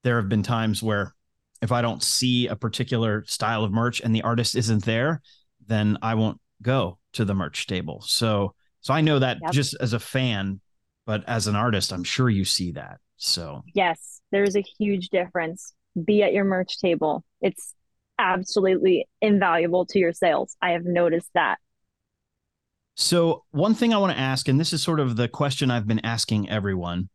there have been times where if I don't see a particular style of merch and the artist isn't there, then I won't go to the merch table. So so I know that yep. just as a fan, but as an artist, I'm sure you see that. So yes, there's a huge difference. Be at your merch table. It's absolutely invaluable to your sales. I have noticed that. So, one thing I want to ask, and this is sort of the question I've been asking everyone.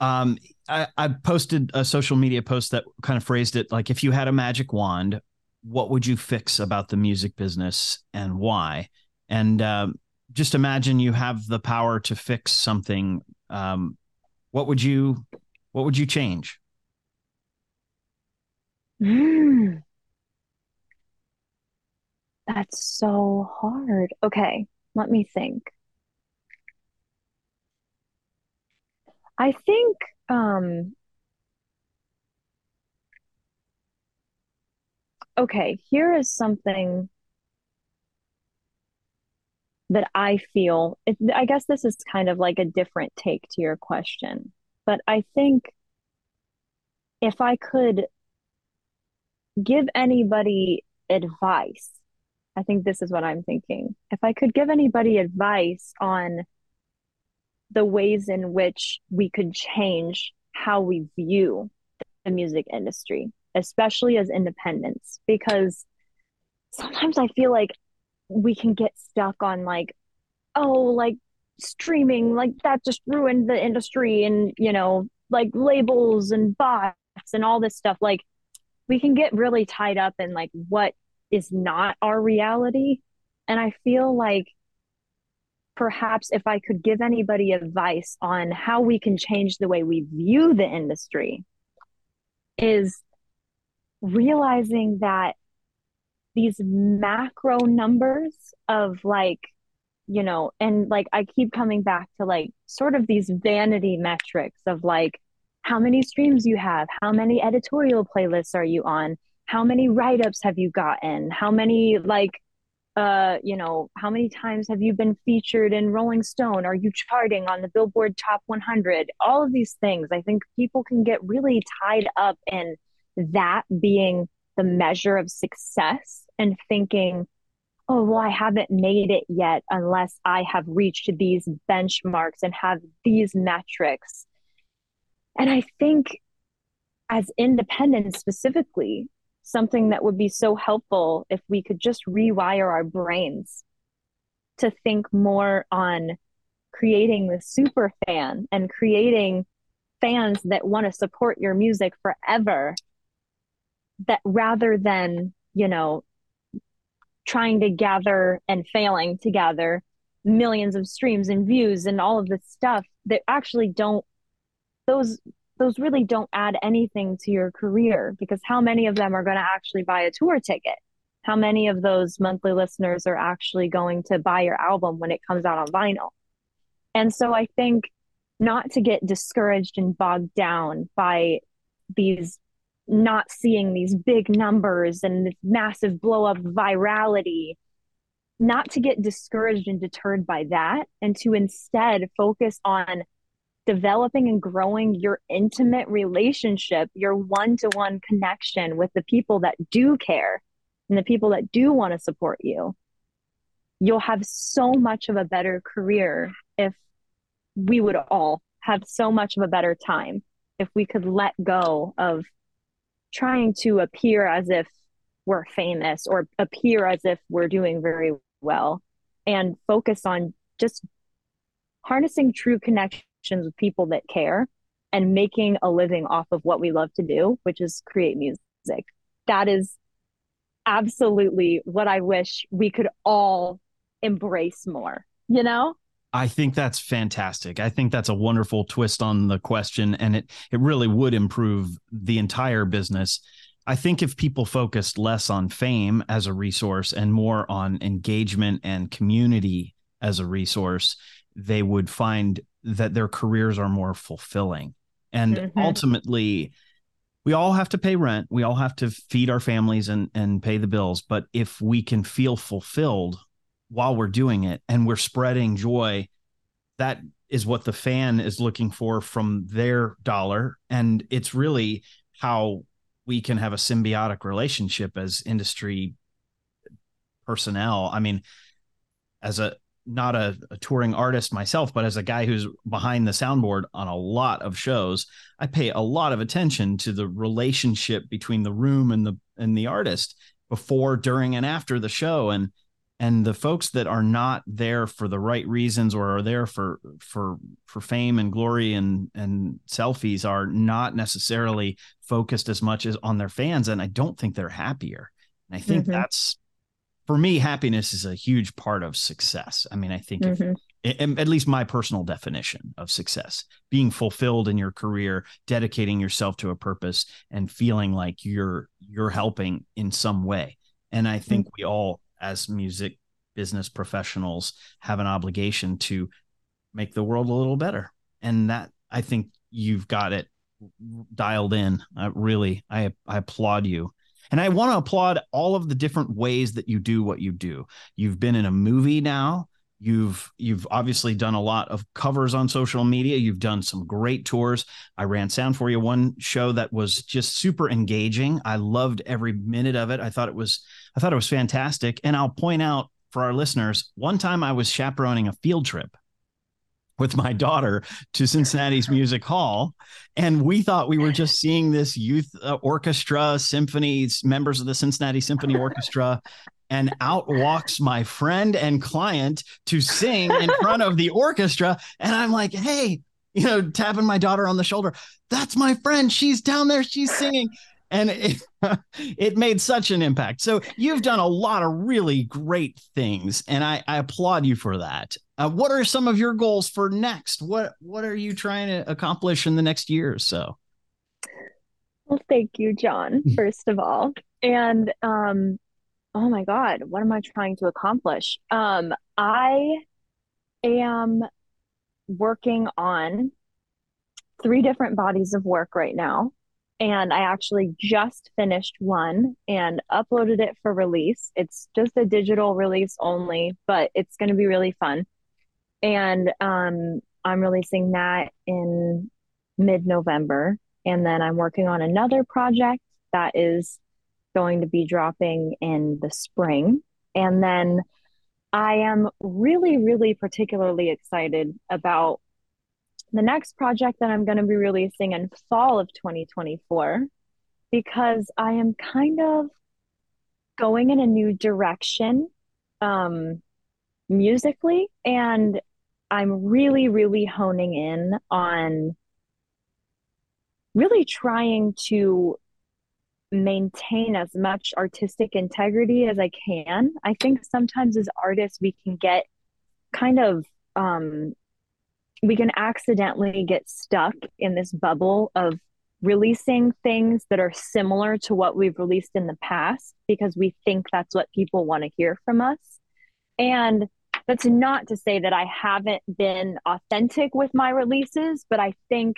Um, I, I posted a social media post that kind of phrased it like, if you had a magic wand, what would you fix about the music business and why? And um, just imagine you have the power to fix something. Um, what would you, what would you change? Mm. That's so hard. Okay. Let me think. I think um okay, here is something that I feel. It, I guess this is kind of like a different take to your question, but I think if I could give anybody advice I think this is what I'm thinking. If I could give anybody advice on the ways in which we could change how we view the music industry, especially as independents, because sometimes I feel like we can get stuck on like, oh, like streaming, like that just ruined the industry and, you know, like labels and bots and all this stuff. Like we can get really tied up in like what is not our reality. And I feel like perhaps if I could give anybody advice on how we can change the way we view the industry, is realizing that these macro numbers of like, you know, and like I keep coming back to like sort of these vanity metrics of like how many streams you have, how many editorial playlists are you on, how many write-ups have you gotten how many like uh you know how many times have you been featured in rolling stone? Are you charting on the billboard top 100 all of these things i think people can get really tied up in that being the measure of success and thinking oh well i haven't made it yet unless i have reached these benchmarks and have these metrics. And i think as independents specifically something that would be so helpful if we could just rewire our brains to think more on creating the super fan and creating fans that want to support your music forever that rather than you know trying to gather and failing to gather millions of streams and views and all of this stuff that actually don't those those really don't add anything to your career because how many of them are going to actually buy a tour ticket? How many of those monthly listeners are actually going to buy your album when it comes out on vinyl? And so I think not to get discouraged and bogged down by these not seeing these big numbers and this massive blow up virality not to get discouraged and deterred by that and to instead focus on developing and growing your intimate relationship, your one to one connection with the people that do care, and the people that do want to support you, you'll have so much of a better career if we would all have so much of a better time if we could let go of trying to appear as if we're famous or appear as if we're doing very well and focus on just harnessing true connections with people that care and making a living off of what we love to do, which is create music. That is absolutely what I wish we could all embrace more, you know? I think that's fantastic. I think that's a wonderful twist on the question and it it really would improve the entire business. I think if people focused less on fame as a resource and more on engagement and community as a resource, they would find that their careers are more fulfilling. And mm-hmm. ultimately, we all have to pay rent. We all have to feed our families and, and pay the bills. But if we can feel fulfilled while we're doing it and we're spreading joy, that is what the fan is looking for from their dollar. And it's really how we can have a symbiotic relationship as industry personnel. I mean, as a not a, a, touring artist myself, but as a guy who's behind the soundboard on a lot of shows, I pay a lot of attention to the relationship between the room and the and the artist before, during, and after the show. And and the folks that are not there for the right reasons or are there for for for fame and glory and and selfies are not necessarily focused as much as on their fans. And I don't think they're happier. And I think mm-hmm. that's for me, happiness is a huge part of success. I mean, I think mm-hmm. if, at least my personal definition of success, being fulfilled in your career, dedicating yourself to a purpose and feeling like you're you're helping in some way. And I think mm-hmm. we all as music business professionals have an obligation to make the world a little better. And that I think you've got it dialed in. Uh, really, I I applaud you and I want to applaud all of the different ways that you do what you do. You've been in a movie now. You've you've obviously done a lot of covers on social media. You've done some great tours. I ran sound for you one show that was just super engaging. I loved every minute of it. I thought it was I thought it was fantastic. And I'll point out for our listeners, one time I was chaperoning a field trip with my daughter to Cincinnati's Music Hall. And we thought we were just seeing this youth uh, orchestra, symphonies, members of the Cincinnati Symphony Orchestra. And out walks my friend and client to sing in front of the orchestra. And I'm like, hey, you know, tapping my daughter on the shoulder. That's my friend. She's down there. She's singing and it, it made such an impact. So you've done a lot of really great things, and I, I applaud you for that. Uh, what are some of your goals for next? What what are you trying to accomplish in the next year or so? Well, thank you, John. First of all, and um, oh my God, what am I trying to accomplish? Um, I am working on three different bodies of work right now. And I actually just finished one and uploaded it for release. It's just a digital release only, but it's going to be really fun. And um, I'm releasing that in mid November. And then I'm working on another project that is going to be dropping in the spring. And then I am really, really particularly excited about the next project that I'm going to be releasing in fall of 2024 because I am kind of going in a new direction um, musically and I'm really, really honing in on really trying to maintain as much artistic integrity as I can. I think sometimes as artists, we can get kind of um, we can accidentally get stuck in this bubble of releasing things that are similar to what we've released in the past because we think that's what people want to hear from us. And that's not to say that I haven't been authentic with my releases, but I think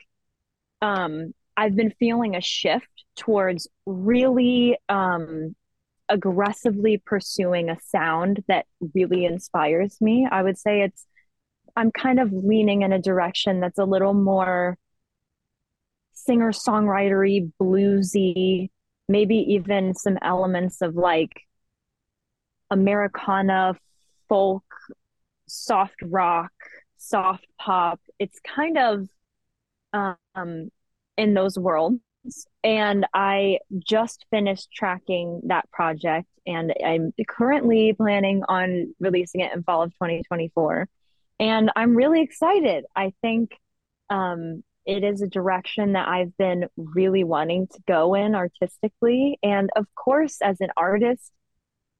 um, I've been feeling a shift towards really um, aggressively pursuing a sound that really inspires me. I would say it's I'm kind of leaning in a direction that's a little more singer songwritery, bluesy, maybe even some elements of like Americana, folk, soft rock, soft pop. It's kind of um, in those worlds. And I just finished tracking that project and I'm currently planning on releasing it in fall of 2024. And I'm really excited. I think um, it is a direction that I've been really wanting to go in artistically. And of course, as an artist,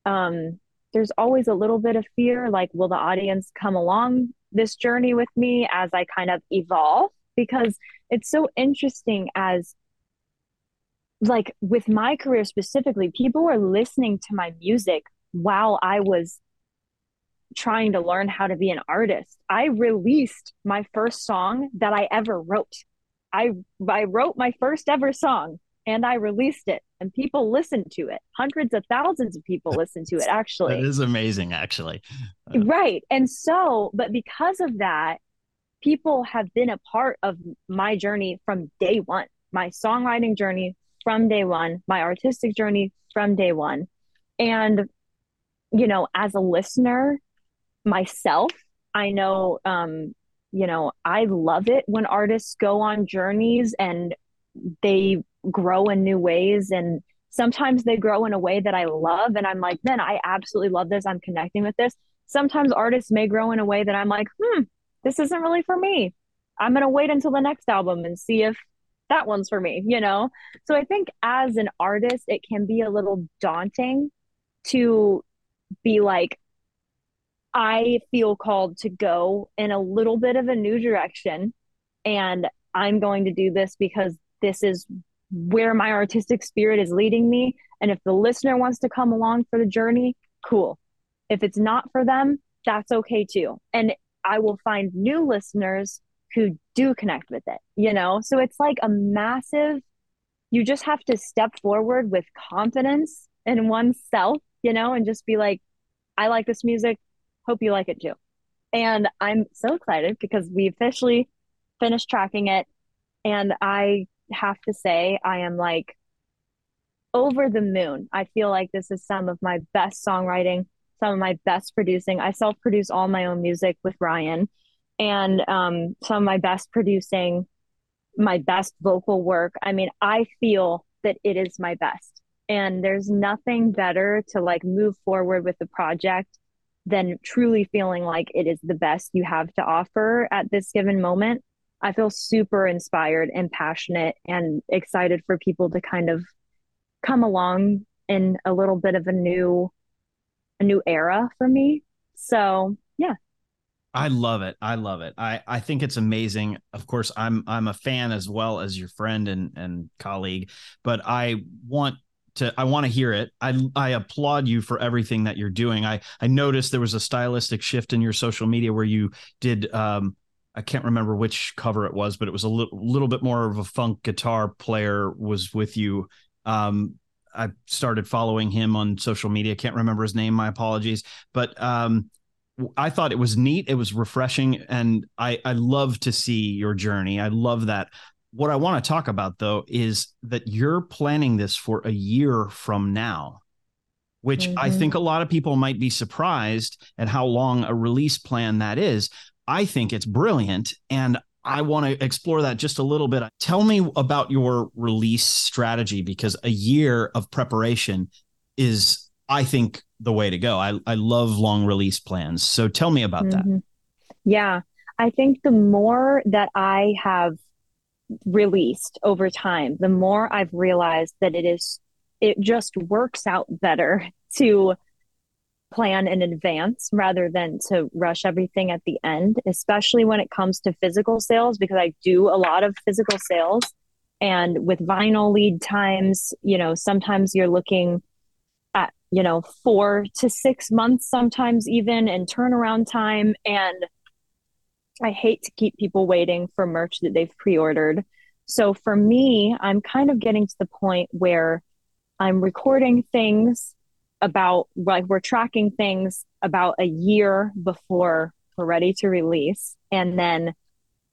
um, there's always a little bit of fear like, will the audience come along this journey with me as I kind of evolve? Because it's so interesting as like with my career specifically, people were listening to my music while I was trying to learn how to be an artist. I released my first song that I ever wrote. I I wrote my first ever song and I released it and people listened to it. Hundreds of thousands of people listened to it actually. It is amazing actually. Uh, right. And so, but because of that, people have been a part of my journey from day 1. My songwriting journey from day one, my artistic journey from day one. And, you know, as a listener myself, I know, um, you know, I love it when artists go on journeys and they grow in new ways. And sometimes they grow in a way that I love. And I'm like, man, I absolutely love this. I'm connecting with this. Sometimes artists may grow in a way that I'm like, hmm, this isn't really for me. I'm going to wait until the next album and see if that one's for me, you know? So I think as an artist, it can be a little daunting to be like, I feel called to go in a little bit of a new direction. And I'm going to do this because this is where my artistic spirit is leading me. And if the listener wants to come along for the journey, cool. If it's not for them, that's okay too. And I will find new listeners who do connect with it, you know? So it's like a massive, you just have to step forward with confidence in oneself, you know, and just be like, I like this music. Hope you like it too. And I'm so excited because we officially finished tracking it. And I have to say, I am like over the moon. I feel like this is some of my best songwriting, some of my best producing. I self produce all my own music with Ryan and um, some of my best producing, my best vocal work. I mean, I feel that it is my best. And there's nothing better to like move forward with the project than truly feeling like it is the best you have to offer at this given moment. I feel super inspired and passionate and excited for people to kind of come along in a little bit of a new a new era for me. So, yeah. I love it. I love it. I, I think it's amazing. Of course, I'm I'm a fan as well as your friend and and colleague, but I want to I want to hear it. I I applaud you for everything that you're doing. I I noticed there was a stylistic shift in your social media where you did um I can't remember which cover it was, but it was a little little bit more of a funk guitar player was with you. Um I started following him on social media. Can't remember his name. My apologies. But um, I thought it was neat. It was refreshing, and I I love to see your journey. I love that. What I want to talk about though is that you're planning this for a year from now, which mm-hmm. I think a lot of people might be surprised at how long a release plan that is. I think it's brilliant, and I want to explore that just a little bit. Tell me about your release strategy because a year of preparation is, I think, the way to go. I, I love long release plans. So tell me about mm-hmm. that. Yeah. I think the more that I have released over time, the more I've realized that it is, it just works out better to plan in advance rather than to rush everything at the end, especially when it comes to physical sales, because I do a lot of physical sales. And with vinyl lead times, you know, sometimes you're looking at, you know, four to six months, sometimes even, and turnaround time. And I hate to keep people waiting for merch that they've pre ordered. So for me, I'm kind of getting to the point where I'm recording things about, like, we're tracking things about a year before we're ready to release. And then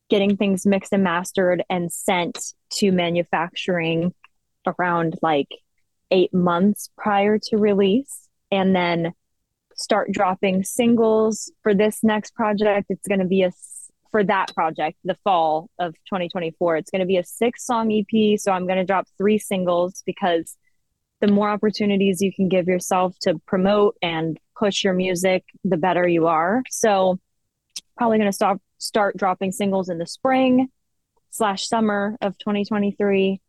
getting things mixed and mastered and sent to manufacturing around like eight months prior to release. And then start dropping singles for this next project. It's going to be a for that project, the fall of 2024. It's going to be a six song EP. So I'm going to drop three singles because the more opportunities you can give yourself to promote and push your music, the better you are. So probably going to stop start dropping singles in the spring slash summer of 2023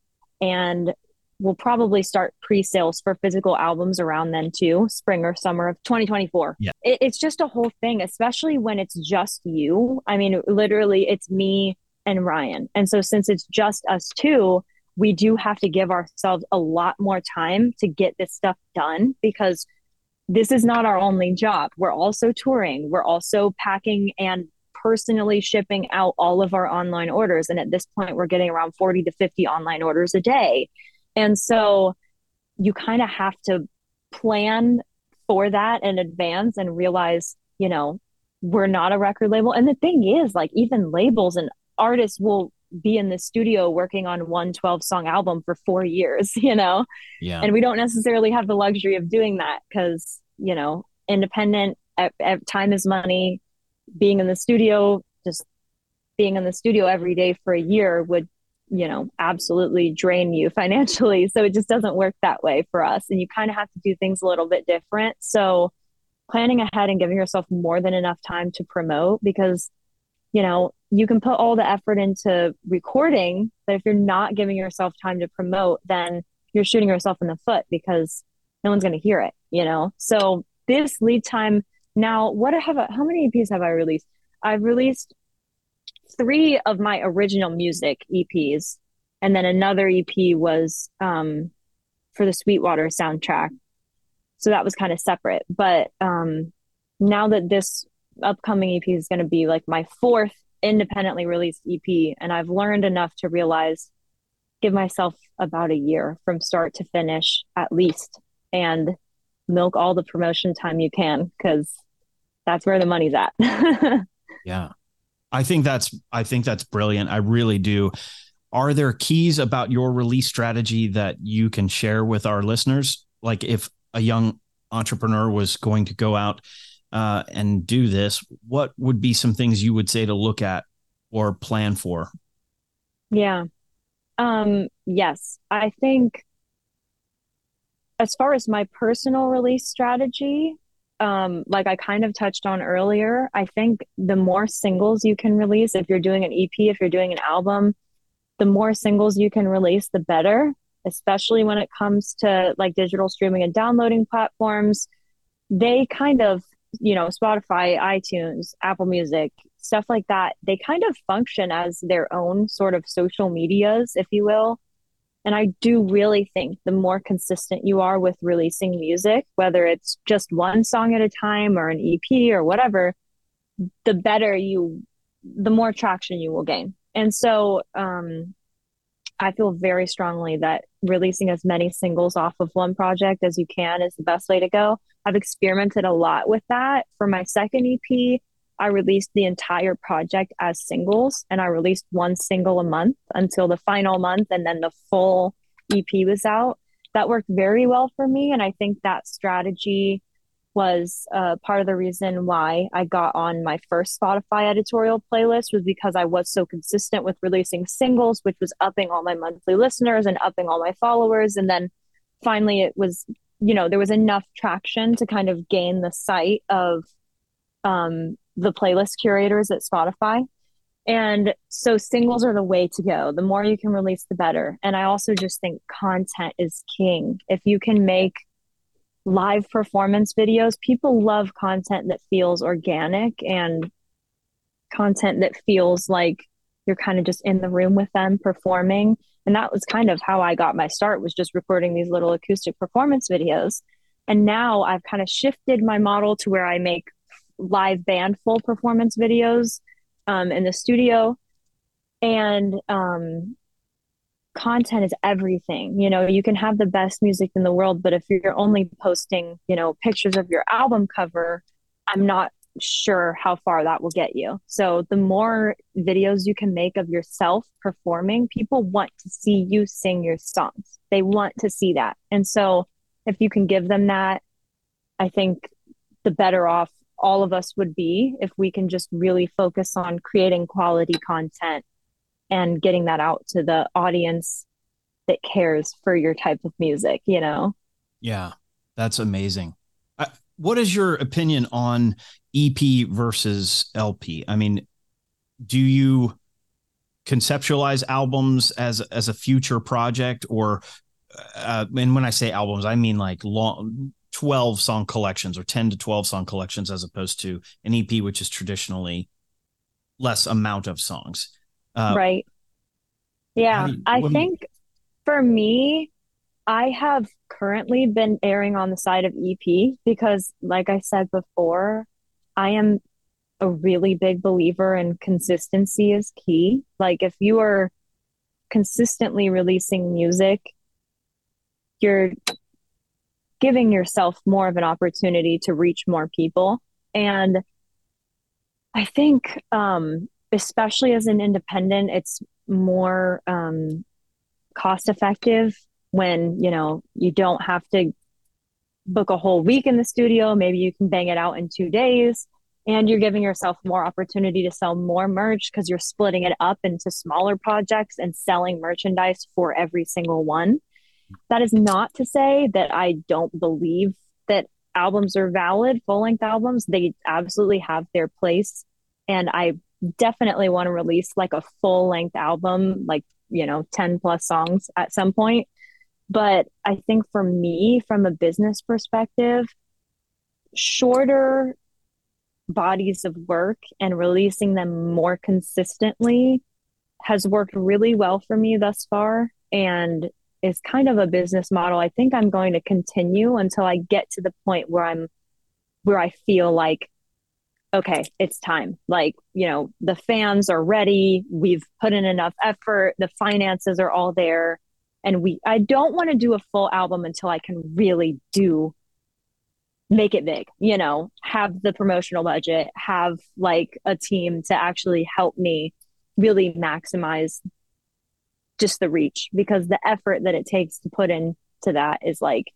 and we'll probably start pre-sales for physical albums around then too spring or summer of 2024 yeah. It, it's just a whole thing especially when it's just you. I mean literally it's me and ryan. And so since it's just us two we do have to give ourselves a lot more time to get this stuff done because this is not our only job. We're also touring. We're also packing and personally shipping out all of our online orders. And at this point we're getting around 40 to 50 online orders a day and so you kind of have to plan for that in advance and realize, you know, we're not a record label. And the thing is, like, even labels and artists will be in the studio working on one 12 song album for four years, you know? Yeah. And we don't necessarily have the luxury of doing that because, you know, independent at, at time is money. Being in the studio, just being in the studio every day for a year would you know, absolutely drain you financially. So it just doesn't work that way for us. And you kind of have to do things a little bit different. So planning ahead and giving yourself more than enough time to promote because, you know, you can put all the effort into recording, but if you're not giving yourself time to promote, then you're shooting yourself in the foot because no one's going to hear it, you know? So this lead time now, what have I, how many EPs have I released? I've released three of my original music EPs, and then another EP was um, for the Sweetwater soundtrack. So that was kind of separate. But um, now that this upcoming EP is going to be like my fourth independently released EP, and I've learned enough to realize give myself about a year from start to finish at least and milk all the promotion time you can because that's where the money's at. yeah. I think that's I think that's brilliant. I really do. Are there keys about your release strategy that you can share with our listeners? Like if a young entrepreneur was going to go out uh, and do this, what would be some things you would say to look at or plan for? Yeah. Um, yes. I think as far as my personal release strategy, um, like I kind of touched on earlier, I think the more singles you can release, if you're doing an EP, if you're doing an album, the more singles you can release, the better, especially when it comes to like digital streaming and downloading platforms. They kind of, you know, Spotify, iTunes, Apple Music, stuff like that, they kind of function as their own sort of social medias, if you will. And I do really think the more consistent you are with releasing music, whether it's just one song at a time or an EP or whatever, the better you, the more traction you will gain. And so um, I feel very strongly that releasing as many singles off of one project as you can is the best way to go. I've experimented a lot with that. For my second EP, I released the entire project as singles and I released one single a month until the final month and then the full EP was out. That worked very well for me. And I think that strategy was uh, part of the reason why I got on my first Spotify editorial playlist was because I was so consistent with releasing singles, which was upping all my monthly listeners and upping all my followers. And then finally, it was, you know, there was enough traction to kind of gain the sight of um, the playlist curators at Spotify. And so singles are the way to go. The more you can release, the better. And I also just think content is king. If you can make live performance videos, people love content that feels organic and content that feels like you're kind of just in the room with them performing. And that was kind of how I got my start was just recording these little acoustic performance videos. And now I've kind of shifted my model to where I make live band full performance videos um, in the studio. And um, content is everything. You know, you can have the best music in the world, but if you're only posting, you know, pictures of your album cover, I'm not sure how far that will get you. So the more videos you can make of yourself performing, people want to see you sing your songs. They want to see that. And so if you can give them that, I think the better off all of us would be if we can just really focus on creating quality content and getting that out to the audience that cares for your type of music, you know? Yeah, that's amazing. Uh, what is your opinion on EP versus LP? I mean, do you conceptualize albums as as a future project or uh, and when I say albums, I mean like long 12 song collections or 10 to 12 song collections as opposed to an EP, which is traditionally less amount of songs. Uh, right. Yeah. You, I think for me, I have currently been erring on the side of EP because, like I said before, I am a really big believer in consistency is key. Like, if you are consistently releasing music, you're giving yourself more of an opportunity to reach more people. And I think, um, especially as an independent, it's more um, cost effective when you know you don't have to book a whole week in the studio. Maybe you can bang it out in two days. And you're giving yourself more opportunity to sell more merch because you're splitting it up into smaller projects and selling merchandise for every single one. That is not to say that I don't believe that albums are valid, full length albums. They absolutely have their place. And I definitely want to release like a full length album, like, you know, 10 plus songs at some point. But I think for me, from a business perspective, shorter bodies of work and releasing them more consistently has worked really well for me thus far. And is kind of a business model. I think I'm going to continue until I get to the point where I'm where I feel like okay, it's time. Like, you know, the fans are ready, we've put in enough effort, the finances are all there. And we I don't want to do a full album until I can really do make it big, you know, have the promotional budget, have like a team to actually help me really maximize just the reach because the effort that it takes to put into that is like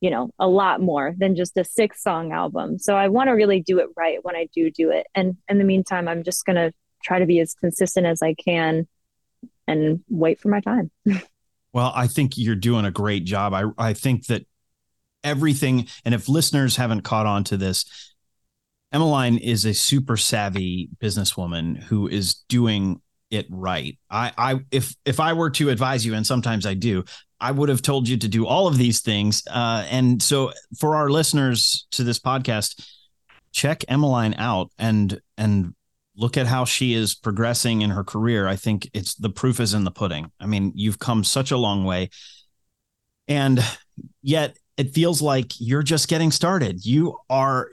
you know a lot more than just a six song album. So i want to really do it right when i do do it. And in the meantime i'm just going to try to be as consistent as i can and wait for my time. Well i think you're doing a great job. I i think that everything and if listeners haven't caught on to this emmaline is a super savvy businesswoman who is doing it right. I, I, if if I were to advise you, and sometimes I do, I would have told you to do all of these things. Uh, and so, for our listeners to this podcast, check Emmaline out and and look at how she is progressing in her career. I think it's the proof is in the pudding. I mean, you've come such a long way, and yet it feels like you're just getting started. You are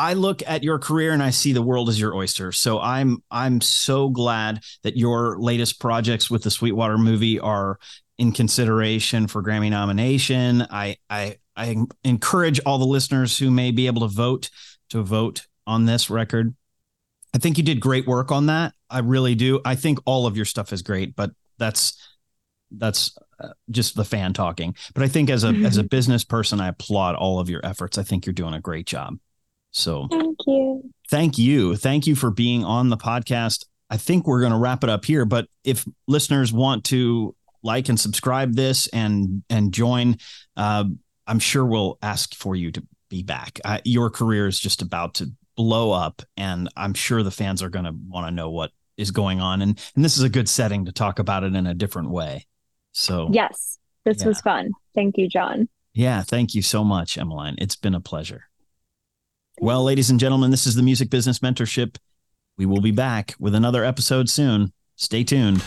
I look at your career and I see the world as your oyster. So I'm I'm so glad that your latest projects with the Sweetwater movie are in consideration for Grammy nomination. I I I encourage all the listeners who may be able to vote to vote on this record. I think you did great work on that. I really do. I think all of your stuff is great, but that's that's uh, just the fan talking. But I think as a as a business person, I applaud all of your efforts. I think you're doing a great job. So thank you. Thank you. Thank you for being on the podcast. I think we're going to wrap it up here, but if listeners want to like and subscribe this and and join, uh, I'm sure we'll ask for you to be back. Uh, your career is just about to blow up, and I'm sure the fans are going to want to know what is going on, and and this is a good setting to talk about it in a different way. So yes, this yeah. was fun. Thank you, John. Yeah, thank you so much, Emmaline. It's been a pleasure. Well, ladies and gentlemen, this is the Music Business Mentorship. We will be back with another episode soon. Stay tuned.